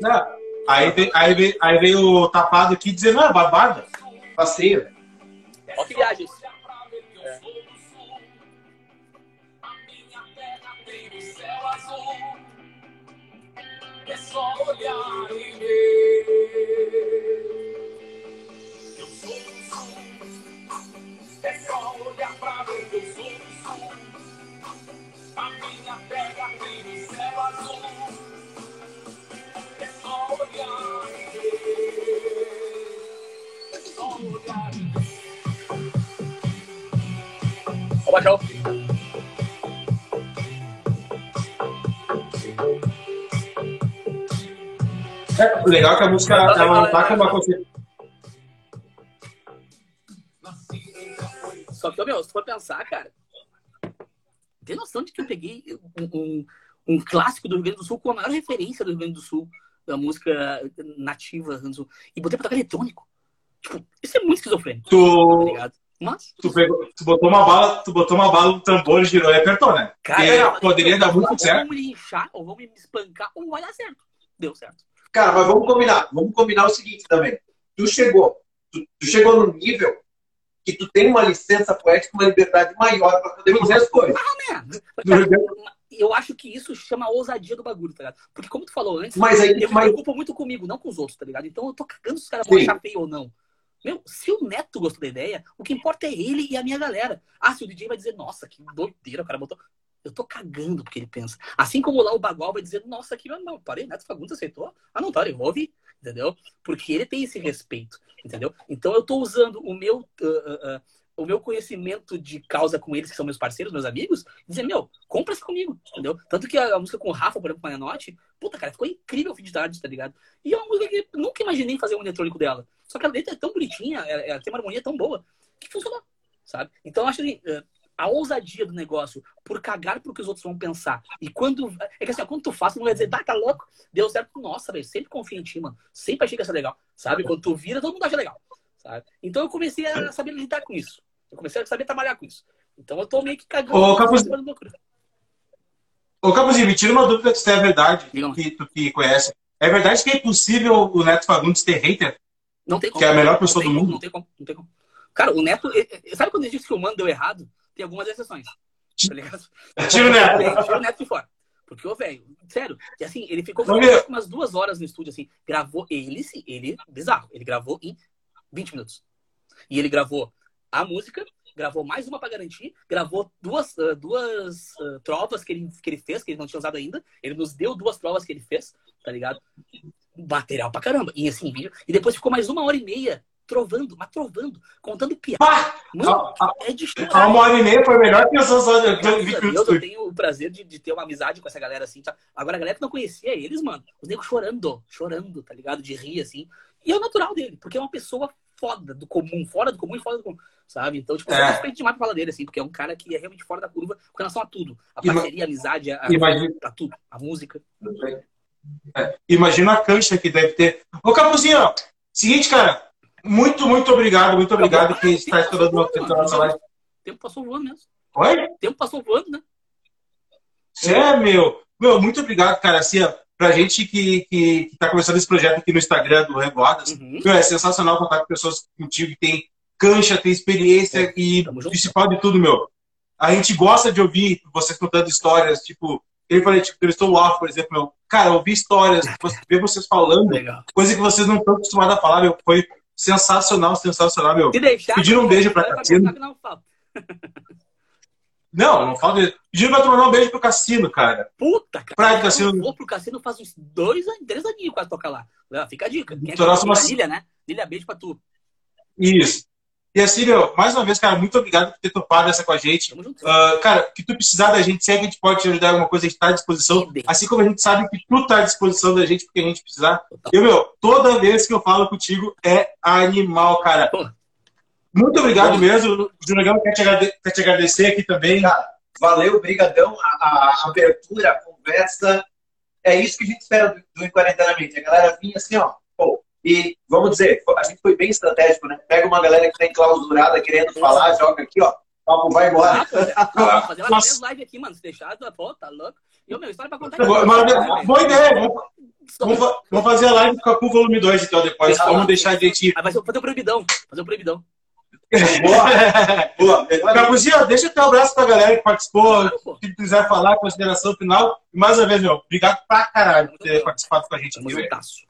Não. Aí, vem, aí, vem, aí vem o tapado aqui dizendo, ah, babada. Passeio. Olha que viagem isso. É. É só olhar e ver. Eu sou do sul. É só olhar pra ver que eu sou do sul. A minha terra tem o céu azul. É só olhar e ver. É só olhar e ver. Ó. É, o legal é que a música ela não tá com uma consciência. Só que, meu, se for pensar, cara, tem noção de que eu peguei um, um, um, clássico do Rio Grande do Sul com a maior referência do Rio Grande do Sul, da música nativa do Rio Grande do Sul, e botei pra tocar eletrônico. Tipo, isso é muito esquizofrênico. Tu... Tá Mas... Tu, pegou, tu, botou uma bala, tu botou uma bala no tambor, girou e apertou, né? Cara, é, poderia dar muito certo. Ou vamos me inchar, ou vamos me espancar, ou vai dar certo. Deu certo. Cara, mas vamos combinar. Vamos combinar o seguinte também. Tu chegou, tu, tu chegou no nível que tu tem uma licença poética, uma liberdade maior para poder fazer as coisas. Ah, eu acho que isso chama a ousadia do bagulho, tá ligado? Porque como tu falou antes, mas aí, eu mas... me preocupo muito comigo, não com os outros, tá ligado? Então eu tô cagando se os caras vão achar feio ou não. Meu, se o Neto gostou da ideia, o que importa é ele e a minha galera. Ah, se o DJ vai dizer, nossa, que doideira, o cara botou. Eu tô cagando porque ele pensa. Assim como lá o Bagual vai dizer, nossa, que não, parei, Neto Fagundes aceitou. Ah, não, tá, eu vou ouvir, entendeu? Porque ele tem esse respeito, entendeu? Então eu tô usando o meu. Uh, uh, o meu conhecimento de causa com eles, que são meus parceiros, meus amigos, dizer, meu, compra isso comigo, entendeu? Tanto que a, a, música com o Rafa, por exemplo, com a Nanote, puta, cara, ficou incrível o fim de tarde, tá ligado? E é uma música que nunca imaginei fazer um eletrônico dela. Só que a letra é tão bonitinha, ela, ela tem uma harmonia tão boa, que funcionou, sabe? Então eu acho que uh, a ousadia do negócio por cagar pro que os outros vão pensar. E quando. É que assim, quando tu faz, tu não vai dizer, tá, tá louco? Deu certo. Nossa, velho, sempre confia em ti, mano. Sempre achei que ia ser legal. Sabe? Quando tu vira, todo mundo acha legal. Sabe? Então eu comecei a saber lidar com isso. Eu comecei a saber trabalhar com isso. Então eu tô meio que cagando. Ô, Capuzinho, Ô, me tira uma dúvida se é verdade, que tu que conhece. É verdade que é impossível o Neto Fagundes ter hater? Não tem como. Que é a melhor pessoa do mundo? Não tem como, não tem como. Cara, o Neto. Sabe quando ele disse que o mano deu errado? Tem algumas exceções. Tá ligado? Tira o Neto. Tira o Neto de fora. Porque, ô, velho, sério, e assim, ele ficou umas duas horas no estúdio, assim, gravou ele, sim, ele, bizarro, ele gravou em 20 minutos. E ele gravou a música, gravou mais uma para garantir, gravou duas, uh, duas uh, trovas que ele, que ele fez, que ele não tinha usado ainda. Ele nos deu duas provas que ele fez, tá ligado? Material pra caramba. E assim, vídeo. E depois ficou mais uma hora e meia trovando, mas trovando, contando piada. Ah, Mano, a, é de chorar. Uma hora e meia foi melhor que eu só, eu tenho o prazer de, de, ter uma amizade com essa galera assim. Tá? Agora, a galera que não conhecia eles, mano, os negros chorando, chorando, tá ligado? De rir, assim. E é o natural dele, porque é uma pessoa foda do comum, fora do comum e fora do comum, sabe? Então, tipo, eu é. respeito demais pra falar dele, assim, porque é um cara que é realmente fora da curva com relação a tudo. A parceria, a amizade, a, Imagina... a tudo. A música. É. Imagina a cancha que deve ter. Ô, Capuzinho, ó, seguinte, cara, muito, muito obrigado, muito obrigado por estar estudando no tempo da nossa live. O tempo passou voando mesmo. Oi? O tempo passou voando, né? É, meu. Meu, muito obrigado, cara. Assim, ó, pra gente que, que, que tá começando esse projeto aqui no Instagram do Revoadas, uhum. é sensacional contar com pessoas contigo que tem cancha, tem experiência é, e principal de tudo, meu. A gente gosta de ouvir vocês contando histórias, tipo, ele falei, tipo, entrevistou o Off, por exemplo, meu. Cara, ouvir histórias, ver vocês falando, Legal. coisa que vocês não estão acostumados a falar, meu, foi sensacional, sensacional, meu. deixar, Pediram um beijo pra Cassino. Não, não, falo de... Pediram pra tomar um beijo pro Cassino, cara. Puta, cara. Praia do Cassino. Eu vou pro Cassino faz uns dois, três aninhos quase tocar lá. Fica a dica. Quem é uma... Lília, né? Lília, beijo pra tu. Isso. E assim, meu, mais uma vez, cara, muito obrigado por ter topado essa com a gente. Uh, cara, que tu precisar da gente, se a gente pode te ajudar em alguma coisa, a gente tá à disposição. Assim como a gente sabe que tu tá à disposição da gente, porque a gente precisar. E, meu, toda vez que eu falo contigo é animal, cara. Muito obrigado Pô. mesmo. Junagão quer quer te agradecer aqui também. Cara, valeu, brigadão. A, a, abertura, a conversa. É isso que a gente espera do, do Inquarentenamente. A galera vinha assim, ó, pô, e, vamos dizer, a gente foi bem estratégico, né? Pega uma galera que está enclausurada querendo falar, joga aqui, ó. Papo vai embora. Ah, fazer uma live aqui, mano. Se deixar, pô, tá louco. E o meu, história pra contar. Boa, aqui, boa ideia. Vamos, vamos, fazer a live com o volume 2, então, depois. Vamos deixar a gente. Ah, vai fazer o proibidão. Fazer o proibidão. Boa. Boa. Capuzinho, deixa o teu abraço pra galera que participou. Se quiser falar, consideração final. E mais uma vez, meu, obrigado pra caralho por ter participado com a gente. Tamo juntasso.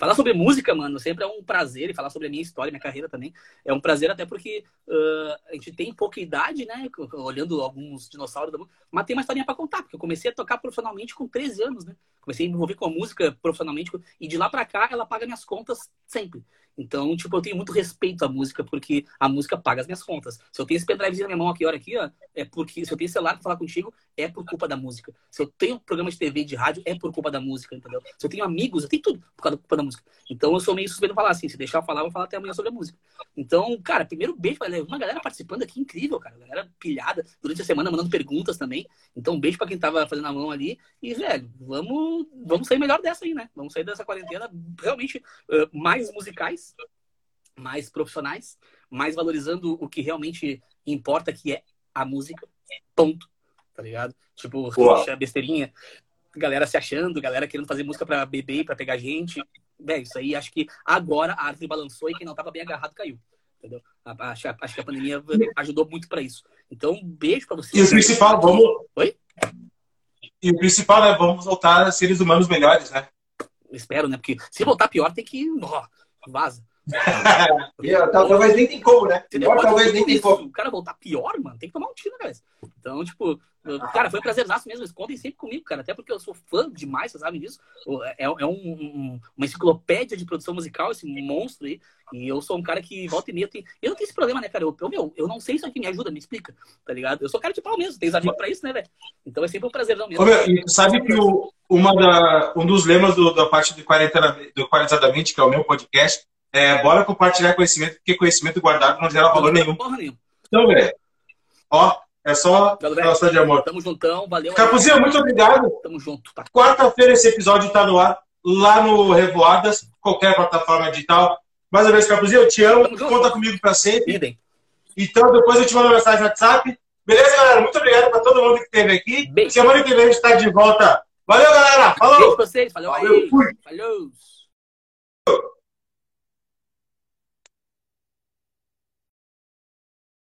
Falar sobre música, mano, sempre é um prazer, e falar sobre a minha história, minha carreira também. É um prazer até porque uh, a gente tem pouca idade, né? Olhando alguns dinossauros da música, mas tem uma historinha pra contar, porque eu comecei a tocar profissionalmente com 13 anos, né? Comecei a me envolver com a música profissionalmente, e de lá pra cá ela paga minhas contas sempre. Então, tipo, eu tenho muito respeito à música, porque a música paga as minhas contas. Se eu tenho esse pendrivezinho na minha mão aqui, hora aqui, ó, é porque se eu tenho celular pra falar contigo, é por culpa da música. Se eu tenho programa de TV, de rádio, é por culpa da música, entendeu? Se eu tenho amigos, eu tenho tudo por causa da culpa da música. Então eu sou meio suspeito de falar assim, se deixar eu falar, eu vou falar até amanhã sobre a música. Então, cara, primeiro beijo, uma galera participando aqui incrível, cara. Galera pilhada durante a semana mandando perguntas também. Então, um beijo pra quem tava fazendo a mão ali. E, velho, vamos, vamos sair melhor dessa aí, né? Vamos sair dessa quarentena realmente uh, mais musicais mais profissionais, mais valorizando o que realmente importa, que é a música. Ponto. Tá ligado? Tipo, rixa, besteirinha, galera se achando, galera querendo fazer música pra beber, pra pegar gente. Véi, isso aí acho que agora a árvore balançou e quem não tava bem agarrado caiu. Entendeu? Acho, acho que a pandemia ajudou muito para isso. Então, um beijo para vocês. E o principal, vamos. Oi? E o principal, né? Vamos voltar a seres humanos melhores, né? Espero, né? Porque se voltar pior, tem que. Ó, vaza. Talvez nem tem como, né? Pior, talvez nem tem como. O cara voltar pior, mano, tem que tomar um tiro na cabeça. Então, tipo, cara, foi um prazerzaço mesmo. Eles contem sempre comigo, cara. Até porque eu sou fã demais, vocês sabem disso. É, é um, um, uma enciclopédia de produção musical, esse monstro aí. E eu sou um cara que volta e meia tem. Eu não tenho esse problema, né, cara? Eu, eu, meu, eu não sei isso aqui, me ajuda, me explica, tá ligado? Eu sou cara de pau mesmo, tem amigos pra isso, né, velho? Então é sempre um prazerzão mesmo. Ô, meu, e sabe que o, uma da, um dos lemas do, da parte do, 40, do Qualitadamente, que é o meu podcast, é, bora compartilhar conhecimento, porque conhecimento guardado não gera valor nenhum. Porra nenhuma. Então, velho, ó, é só relação de amor. Tamo juntão, valeu. Capuzinho, muito obrigado. Tamo junto. Tá. Quarta-feira esse episódio tá no ar, lá no Revoadas, qualquer plataforma digital. Mais uma vez, Capuzinho, eu te amo. Conta comigo pra sempre. Idem. Então, depois eu te mando uma mensagem no WhatsApp. Beleza, galera? Muito obrigado para todo mundo que esteve aqui. Beijo. Semana que vem a gente está de volta. Valeu, galera. Falou. Beijo pra vocês. Valeu, Valeu aí. Fui. Falou.